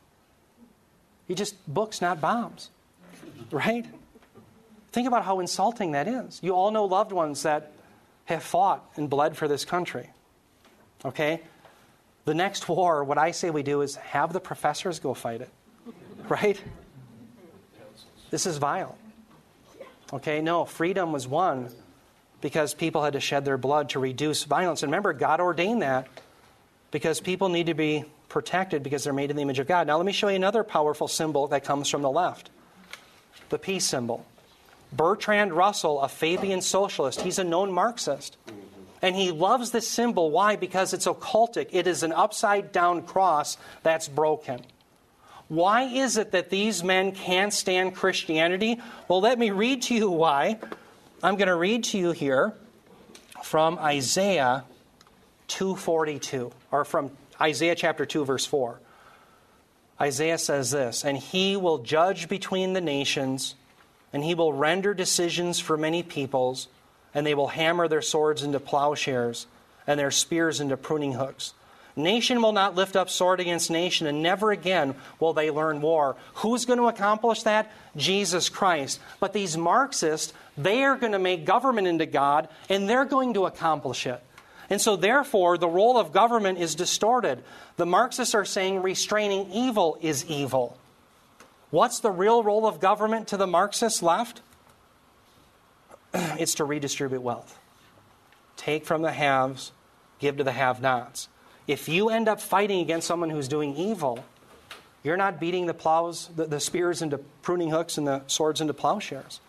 You just books, not bombs. [laughs] Right? Think about how insulting that is. You all know loved ones that have fought and bled for this country. Okay? The next war, what I say we do is have the professors go fight it. Right? This is vile. Okay? No, freedom was won because people had to shed their blood to reduce violence. And remember, God ordained that because people need to be protected because they're made in the image of God. Now, let me show you another powerful symbol that comes from the left the peace symbol. Bertrand Russell, a Fabian socialist, he's a known Marxist. And he loves this symbol. Why? Because it's occultic. It is an upside down cross that's broken. Why is it that these men can't stand Christianity? Well, let me read to you why. I'm going to read to you here from Isaiah 242, or from Isaiah chapter 2, verse 4. Isaiah says this And he will judge between the nations and he will render decisions for many peoples, and they will hammer their swords into plowshares and their spears into pruning hooks. Nation will not lift up sword against nation, and never again will they learn war. Who's going to accomplish that? Jesus Christ. But these Marxists, they are going to make government into God, and they're going to accomplish it. And so, therefore, the role of government is distorted. The Marxists are saying restraining evil is evil. What's the real role of government to the Marxist left? [clears throat] it's to redistribute wealth. Take from the haves, give to the have nots. If you end up fighting against someone who's doing evil, you're not beating the plows, the, the spears into pruning hooks and the swords into plowshares.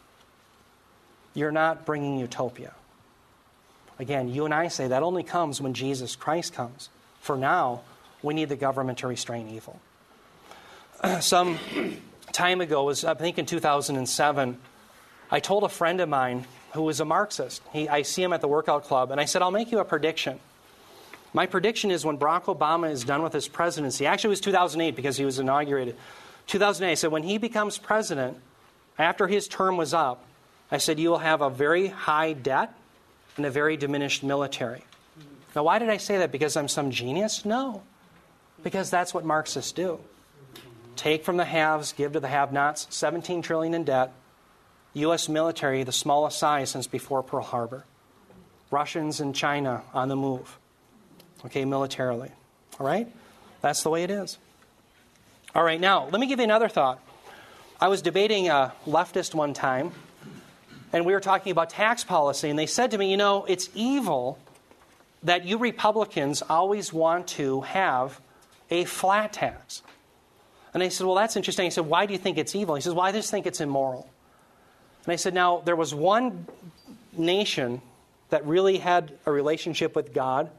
you're not bringing utopia. Again, you and I say that only comes when Jesus Christ comes. For now, we need the government to restrain evil. [clears throat] Some time ago, was I think in 2007, I told a friend of mine who was a Marxist. He, I see him at the workout club, and I said, I'll make you a prediction. My prediction is when Barack Obama is done with his presidency, actually it was 2008 because he was inaugurated. 2008, I said, when he becomes president, after his term was up, I said, you will have a very high debt and a very diminished military. Now, why did I say that? Because I'm some genius? No. Because that's what Marxists do. Take from the haves, give to the have nots, 17 trillion in debt, U.S. military, the smallest size since before Pearl Harbor. Russians and China on the move, okay, militarily. All right? That's the way it is. All right, now, let me give you another thought. I was debating a leftist one time, and we were talking about tax policy, and they said to me, you know, it's evil that you Republicans always want to have a flat tax. And I said, well, that's interesting. I said, why do you think it's evil? He says, well, I just think it's immoral. And I said, now, there was one nation that really had a relationship with God.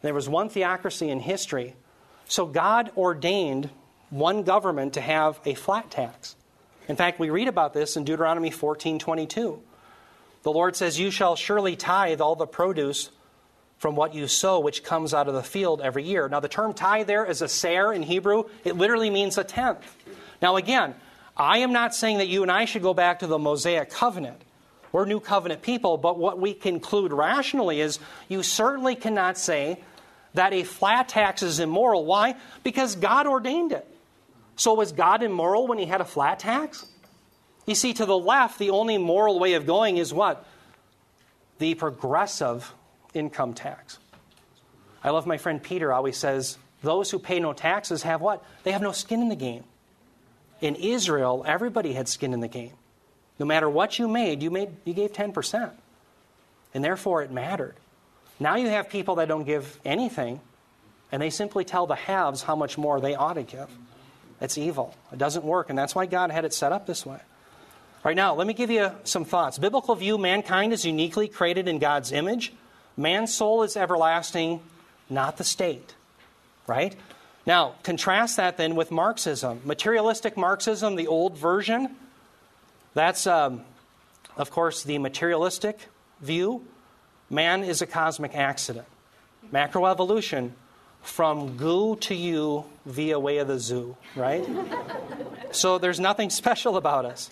There was one theocracy in history. So God ordained one government to have a flat tax. In fact, we read about this in Deuteronomy 14:22. The Lord says, "You shall surely tithe all the produce from what you sow, which comes out of the field every year." Now, the term tithe there is a ser in Hebrew. It literally means a tenth. Now, again, I am not saying that you and I should go back to the Mosaic covenant. We're new covenant people, but what we conclude rationally is you certainly cannot say that a flat tax is immoral. Why? Because God ordained it. So was God immoral when he had a flat tax? You see, to the left, the only moral way of going is what? The progressive income tax. I love my friend Peter always says, those who pay no taxes have what? They have no skin in the game. In Israel, everybody had skin in the game. No matter what you made, you, made, you gave 10%. And therefore, it mattered. Now you have people that don't give anything, and they simply tell the haves how much more they ought to give. That's evil. It doesn't work, and that's why God had it set up this way. All right, now, let me give you some thoughts. Biblical view mankind is uniquely created in God's image. Man's soul is everlasting, not the state. Right? Now, contrast that then with Marxism. Materialistic Marxism, the old version, that's, um, of course, the materialistic view. Man is a cosmic accident. Macroevolution, from goo to you via way of the zoo, right? [laughs] so there's nothing special about us.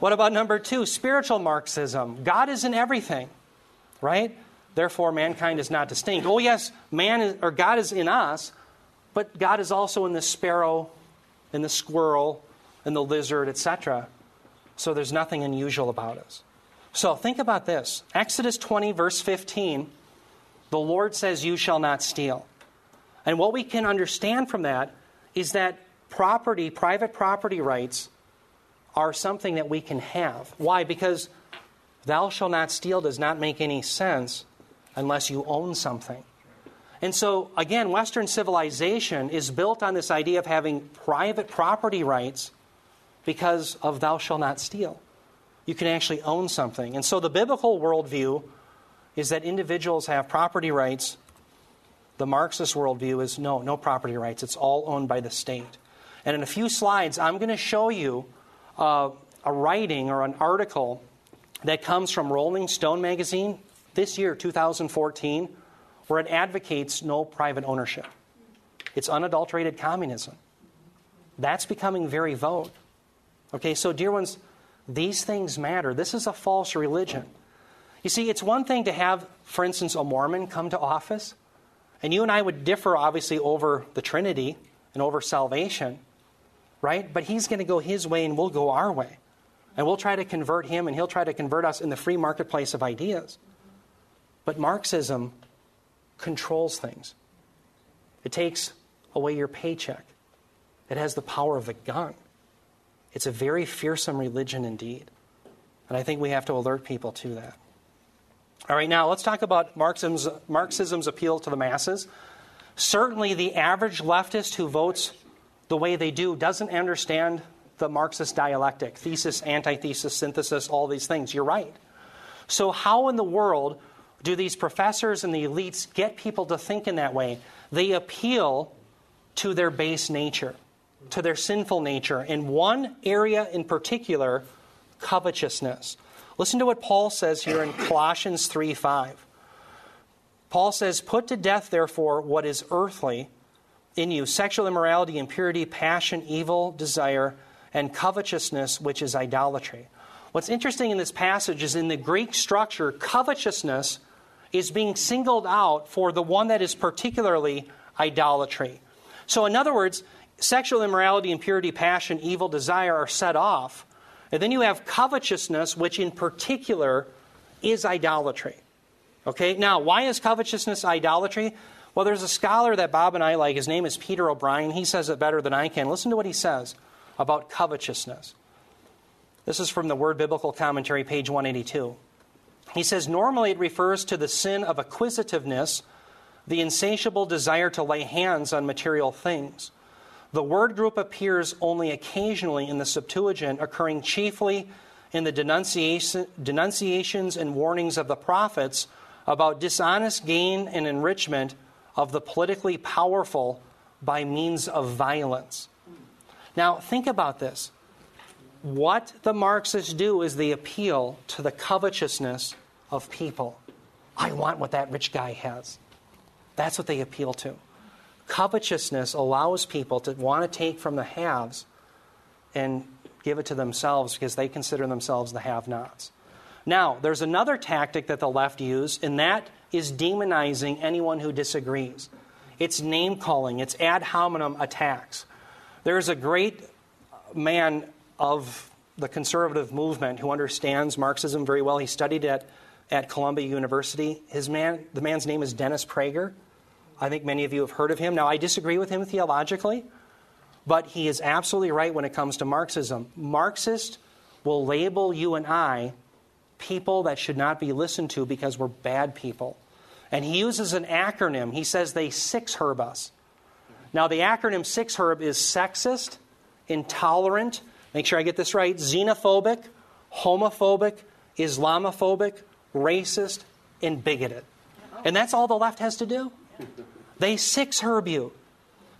What about number two? Spiritual Marxism. God is in everything, right? Therefore, mankind is not distinct. Oh, yes, man is, or God is in us, but God is also in the sparrow, in the squirrel, in the lizard, etc. So there's nothing unusual about us. So think about this Exodus 20, verse 15, the Lord says, You shall not steal. And what we can understand from that is that property, private property rights, are something that we can have. Why? Because thou shalt not steal does not make any sense unless you own something. And so, again, Western civilization is built on this idea of having private property rights because of thou shalt not steal. You can actually own something. And so, the biblical worldview is that individuals have property rights. The Marxist worldview is no, no property rights. It's all owned by the state. And in a few slides, I'm going to show you uh, a writing or an article that comes from Rolling Stone magazine this year, 2014 where it advocates no private ownership. It's unadulterated communism. That's becoming very vogue. Okay, so, dear ones, these things matter. This is a false religion. You see, it's one thing to have, for instance, a Mormon come to office, and you and I would differ, obviously, over the Trinity and over salvation, right? But he's going to go his way and we'll go our way. And we'll try to convert him, and he'll try to convert us in the free marketplace of ideas. But Marxism controls things. It takes away your paycheck. It has the power of a gun. It's a very fearsome religion indeed. And I think we have to alert people to that. All right, now let's talk about Marxism's, Marxism's appeal to the masses. Certainly, the average leftist who votes the way they do doesn't understand the Marxist dialectic thesis, antithesis, synthesis, all these things. You're right. So, how in the world do these professors and the elites get people to think in that way? They appeal to their base nature, to their sinful nature. In one area in particular, covetousness. Listen to what Paul says here in Colossians 3 5. Paul says, Put to death, therefore, what is earthly in you sexual immorality, impurity, passion, evil, desire, and covetousness, which is idolatry. What's interesting in this passage is in the Greek structure, covetousness is being singled out for the one that is particularly idolatry. So, in other words, sexual immorality, impurity, passion, evil, desire are set off. And then you have covetousness, which in particular is idolatry. Okay, now, why is covetousness idolatry? Well, there's a scholar that Bob and I like. His name is Peter O'Brien. He says it better than I can. Listen to what he says about covetousness. This is from the Word Biblical Commentary, page 182. He says, Normally it refers to the sin of acquisitiveness, the insatiable desire to lay hands on material things. The word group appears only occasionally in the Septuagint, occurring chiefly in the denunciation, denunciations and warnings of the prophets about dishonest gain and enrichment of the politically powerful by means of violence. Now, think about this. What the Marxists do is they appeal to the covetousness of people. I want what that rich guy has. That's what they appeal to. Covetousness allows people to want to take from the haves and give it to themselves because they consider themselves the have nots. Now, there's another tactic that the left use, and that is demonizing anyone who disagrees. It's name calling, it's ad hominem attacks. There's a great man of the conservative movement who understands Marxism very well. He studied at, at Columbia University. His man, the man's name is Dennis Prager. I think many of you have heard of him. Now, I disagree with him theologically, but he is absolutely right when it comes to Marxism. Marxist will label you and I people that should not be listened to because we're bad people. And he uses an acronym. He says they SIXHIRB us. Now, the acronym SIXHIRB is sexist, intolerant, make sure I get this right, xenophobic, homophobic, Islamophobic, racist, and bigoted. And that's all the left has to do. They SIXHIRB you.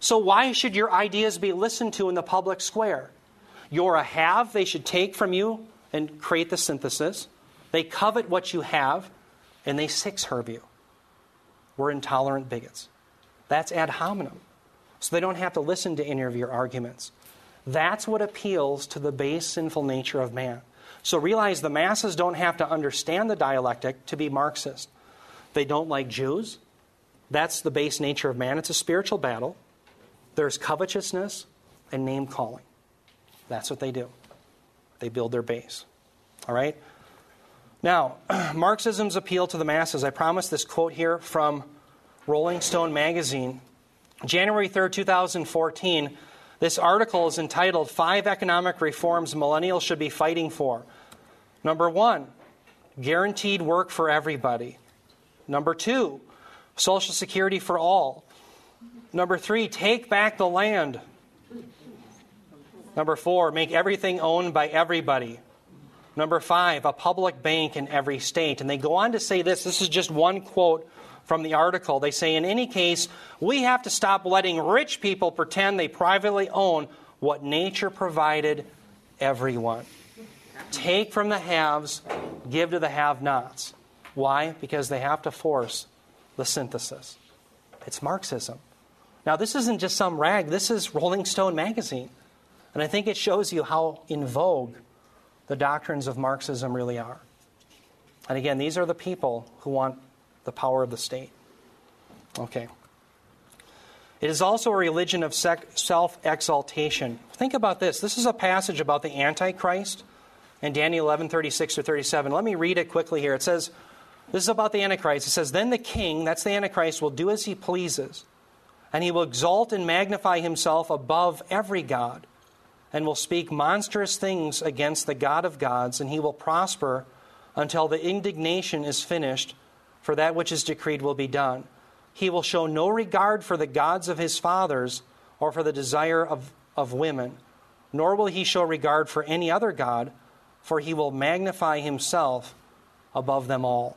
So, why should your ideas be listened to in the public square? You're a have, they should take from you and create the synthesis. They covet what you have, and they SIXHIRB you. We're intolerant bigots. That's ad hominem. So they don't have to listen to any of your arguments. That's what appeals to the base sinful nature of man. So realize the masses don't have to understand the dialectic to be Marxist. They don't like Jews. That's the base nature of man. It's a spiritual battle. There's covetousness and name calling. That's what they do. They build their base. All right? Now, [clears throat] Marxism's appeal to the masses. I promise this quote here from Rolling Stone magazine. January 3rd, 2014. This article is entitled Five Economic Reforms Millennials Should Be Fighting For. Number one, guaranteed work for everybody. Number two, Social Security for all. Number three, take back the land. Number four, make everything owned by everybody. Number five, a public bank in every state. And they go on to say this this is just one quote from the article. They say, in any case, we have to stop letting rich people pretend they privately own what nature provided everyone. Take from the haves, give to the have nots. Why? Because they have to force the synthesis. It's Marxism. Now, this isn't just some rag, this is Rolling Stone magazine. And I think it shows you how in vogue the doctrines of Marxism really are. And again, these are the people who want the power of the state. Okay. It is also a religion of self exaltation. Think about this. This is a passage about the Antichrist in Daniel 11 36 to 37. Let me read it quickly here. It says, This is about the Antichrist. It says, Then the king, that's the Antichrist, will do as he pleases, and he will exalt and magnify himself above every God and will speak monstrous things against the God of gods, and he will prosper until the indignation is finished, for that which is decreed will be done. He will show no regard for the gods of his fathers or for the desire of, of women, nor will he show regard for any other God, for he will magnify himself above them all.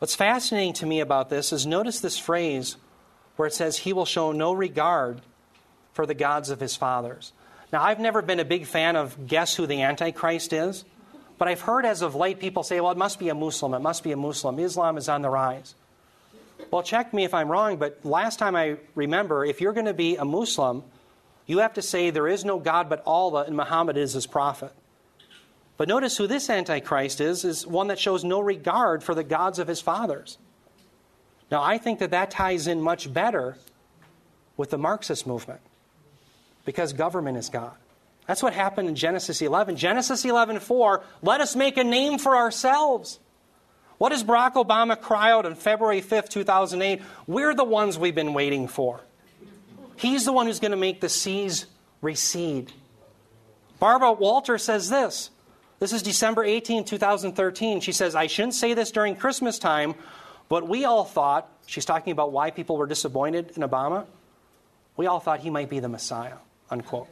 What's fascinating to me about this is notice this phrase where it says, He will show no regard for the gods of his fathers. Now, I've never been a big fan of guess who the Antichrist is, but I've heard as of late people say, well, it must be a Muslim. It must be a Muslim. Islam is on the rise. Well, check me if I'm wrong, but last time I remember, if you're going to be a Muslim, you have to say there is no God but Allah and Muhammad is his prophet. But notice who this Antichrist is, is one that shows no regard for the gods of his fathers. Now, I think that that ties in much better with the Marxist movement because government is God. That's what happened in Genesis 11. Genesis 11 4, let us make a name for ourselves. What does Barack Obama cry out on February 5th, 2008? We're the ones we've been waiting for. He's the one who's going to make the seas recede. Barbara Walter says this. This is December 18, 2013. She says, I shouldn't say this during Christmas time, but we all thought, she's talking about why people were disappointed in Obama, we all thought he might be the Messiah unquote.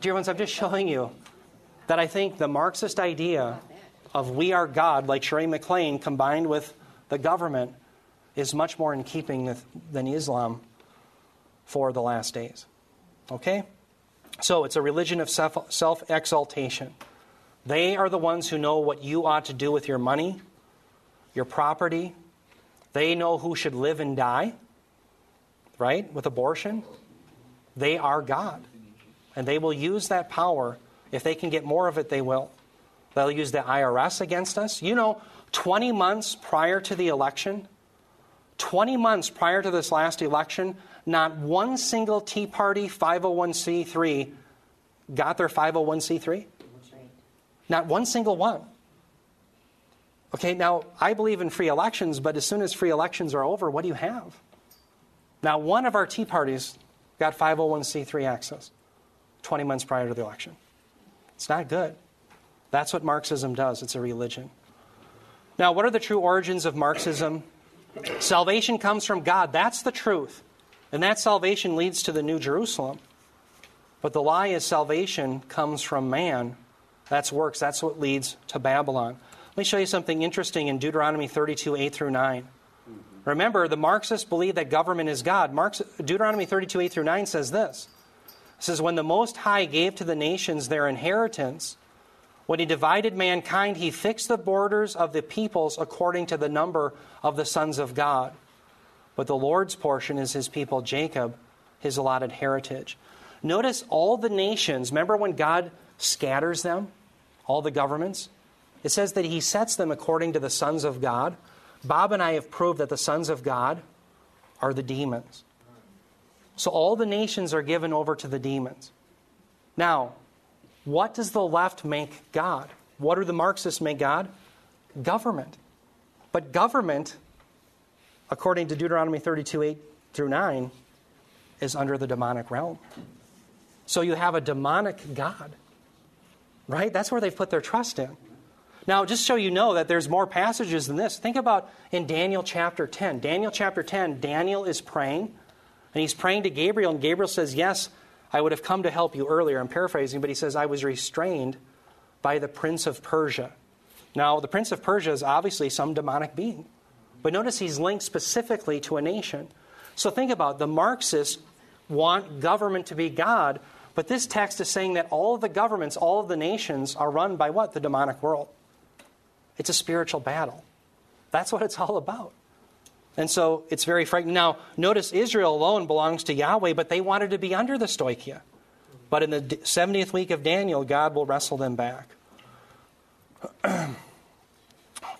Dear ones, I'm just showing you that I think the Marxist idea of we are God, like Shirley MacLaine, combined with the government, is much more in keeping with, than Islam for the last days. Okay? So it's a religion of self exaltation. They are the ones who know what you ought to do with your money, your property. They know who should live and die, right? With abortion. They are God. And they will use that power. If they can get more of it, they will. They'll use the IRS against us. You know, 20 months prior to the election, 20 months prior to this last election, not one single Tea Party 501c3 got their 501c3. Not one single one. Okay, now I believe in free elections, but as soon as free elections are over, what do you have? Now, one of our Tea Parties got 501c3 access 20 months prior to the election. It's not good. That's what Marxism does, it's a religion. Now, what are the true origins of Marxism? Salvation comes from God. That's the truth. And that salvation leads to the New Jerusalem. But the lie is salvation comes from man. That's works. That's what leads to Babylon. Let me show you something interesting in Deuteronomy 32, 8 through 9. Remember, the Marxists believe that government is God. Marx, Deuteronomy 32, 8 through 9 says this. It says, When the Most High gave to the nations their inheritance, when he divided mankind, he fixed the borders of the peoples according to the number of the sons of God. But the Lord's portion is his people, Jacob, his allotted heritage. Notice all the nations, remember when God scatters them, all the governments? It says that he sets them according to the sons of God. Bob and I have proved that the sons of God are the demons. So all the nations are given over to the demons. Now, what does the left make God? What do the Marxists make God? Government. But government, according to Deuteronomy 32 8 through 9, is under the demonic realm. So you have a demonic God, right? That's where they've put their trust in. Now, just so you know that there's more passages than this, think about in Daniel chapter 10. Daniel chapter 10, Daniel is praying, and he's praying to Gabriel, and Gabriel says, Yes, I would have come to help you earlier. I'm paraphrasing, but he says, I was restrained by the prince of Persia. Now, the prince of Persia is obviously some demonic being, but notice he's linked specifically to a nation. So think about it. the Marxists want government to be God, but this text is saying that all of the governments, all of the nations are run by what? The demonic world. It's a spiritual battle. That's what it's all about. And so it's very frightening. Now, notice Israel alone belongs to Yahweh, but they wanted to be under the stoicheia. But in the 70th week of Daniel, God will wrestle them back. [clears throat]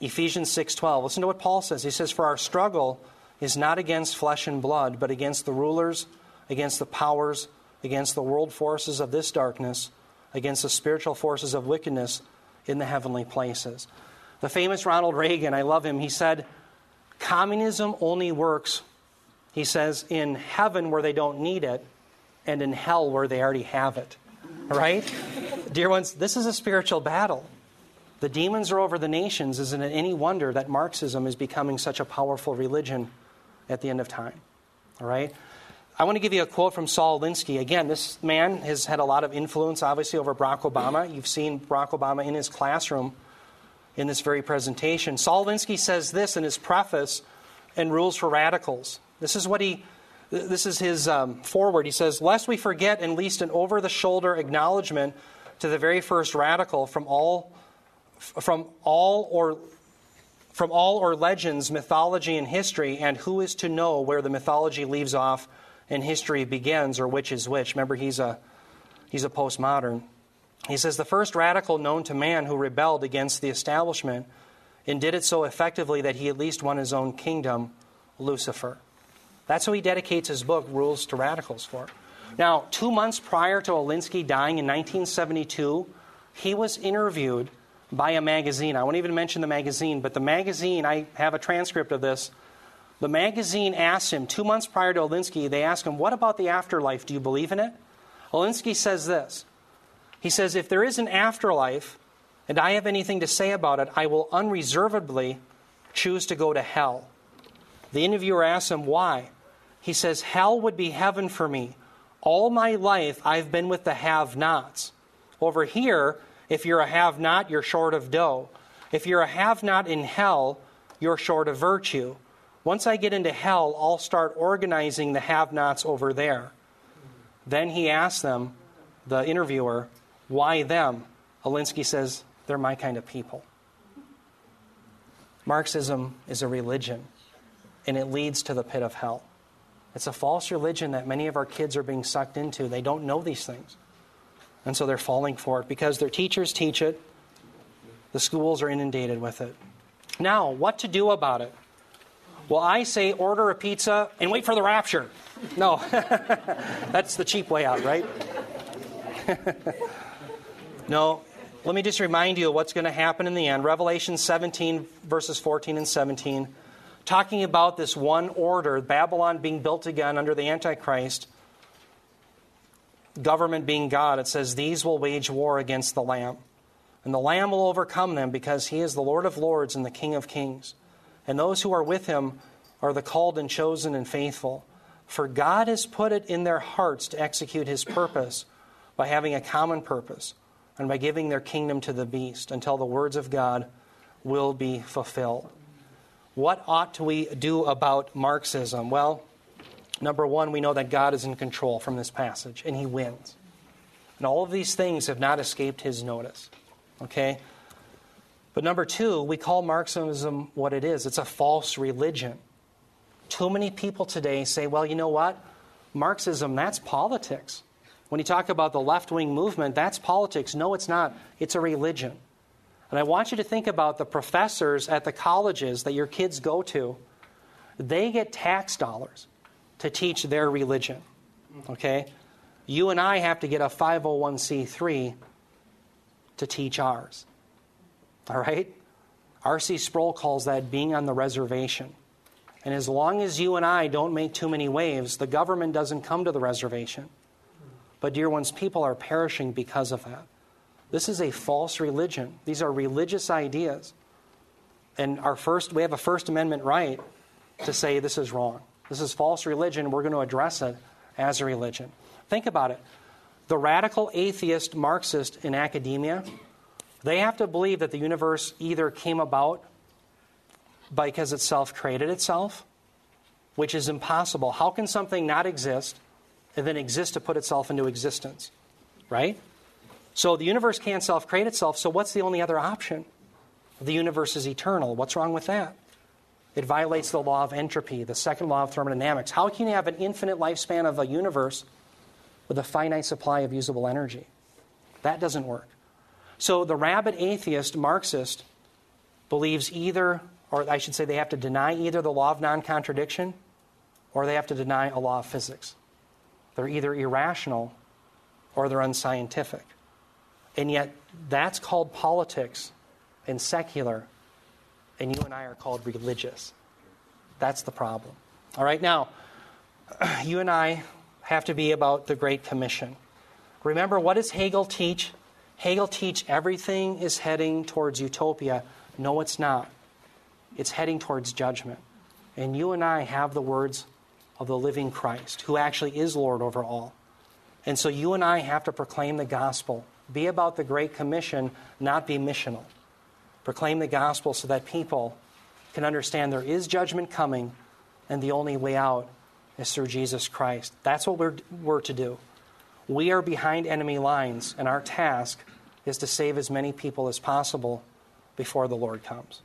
Ephesians 6:12. Listen to what Paul says. He says, "For our struggle is not against flesh and blood, but against the rulers, against the powers, against the world forces of this darkness, against the spiritual forces of wickedness in the heavenly places." The famous Ronald Reagan, I love him, he said, Communism only works, he says, in heaven where they don't need it and in hell where they already have it. Right? Dear ones, this is a spiritual battle. The demons are over the nations. Isn't it any wonder that Marxism is becoming such a powerful religion at the end of time? All right? I want to give you a quote from Saul Alinsky. Again, this man has had a lot of influence, obviously, over Barack Obama. You've seen Barack Obama in his classroom in this very presentation. Saul Alinsky says this in his preface in Rules for Radicals. This is what he this is his um, forward. He says, Lest we forget at least an over the shoulder acknowledgement to the very first radical from all, from all or from all or legends, mythology, and history, and who is to know where the mythology leaves off and history begins, or which is which. Remember, he's a, he's a postmodern. He says, The first radical known to man who rebelled against the establishment and did it so effectively that he at least won his own kingdom, Lucifer. That's who he dedicates his book, Rules to Radicals, for. Now, two months prior to Alinsky dying in 1972, he was interviewed by a magazine. I won't even mention the magazine, but the magazine, I have a transcript of this. The magazine asked him, two months prior to Alinsky, they asked him, What about the afterlife? Do you believe in it? Alinsky says this He says, If there is an afterlife and I have anything to say about it, I will unreservedly choose to go to hell. The interviewer asks him, Why? He says, Hell would be heaven for me. All my life, I've been with the have nots. Over here, if you're a have not, you're short of dough. If you're a have not in hell, you're short of virtue. Once I get into hell, I'll start organizing the have nots over there. Then he asks them, the interviewer, why them? Alinsky says, they're my kind of people. Marxism is a religion, and it leads to the pit of hell. It's a false religion that many of our kids are being sucked into. They don't know these things. And so they're falling for it because their teachers teach it, the schools are inundated with it. Now, what to do about it? Well, I say order a pizza and wait for the rapture. No, [laughs] that's the cheap way out, right? [laughs] no, let me just remind you of what's going to happen in the end. Revelation 17, verses 14 and 17 talking about this one order, Babylon being built again under the Antichrist, government being God. It says, These will wage war against the Lamb. And the Lamb will overcome them because he is the Lord of lords and the King of kings. And those who are with him are the called and chosen and faithful. For God has put it in their hearts to execute his purpose by having a common purpose and by giving their kingdom to the beast until the words of God will be fulfilled. What ought we do about Marxism? Well, number one, we know that God is in control from this passage, and he wins. And all of these things have not escaped his notice. Okay? But number two, we call Marxism what it is it's a false religion. Too many people today say, well, you know what? Marxism, that's politics. When you talk about the left wing movement, that's politics. No, it's not. It's a religion. And I want you to think about the professors at the colleges that your kids go to. They get tax dollars to teach their religion. Okay? You and I have to get a 501c3 to teach ours. All right? R.C. Sproul calls that being on the reservation. And as long as you and I don't make too many waves, the government doesn't come to the reservation. But, dear ones, people are perishing because of that. This is a false religion. These are religious ideas. And our first, we have a First Amendment right to say this is wrong. This is false religion. We're going to address it as a religion. Think about it. The radical atheist Marxist in academia, they have to believe that the universe either came about because it self created itself, which is impossible. How can something not exist and then exist to put itself into existence? Right? So the universe can't self create itself, so what's the only other option? The universe is eternal. What's wrong with that? It violates the law of entropy, the second law of thermodynamics. How can you have an infinite lifespan of a universe with a finite supply of usable energy? That doesn't work. So the rabid atheist, Marxist, believes either, or I should say, they have to deny either the law of non contradiction or they have to deny a law of physics. They're either irrational or they're unscientific. And yet, that's called politics and secular, and you and I are called religious. That's the problem. All right, now, [clears throat] you and I have to be about the Great Commission. Remember, what does Hegel teach? Hegel teach everything is heading towards utopia. No, it's not. It's heading towards judgment. And you and I have the words of the living Christ, who actually is Lord over all. And so you and I have to proclaim the gospel be about the Great Commission, not be missional. proclaim the gospel so that people can understand there is judgment coming and the only way out is through Jesus Christ. That's what we're, we're to do. We are behind enemy lines, and our task is to save as many people as possible before the Lord comes.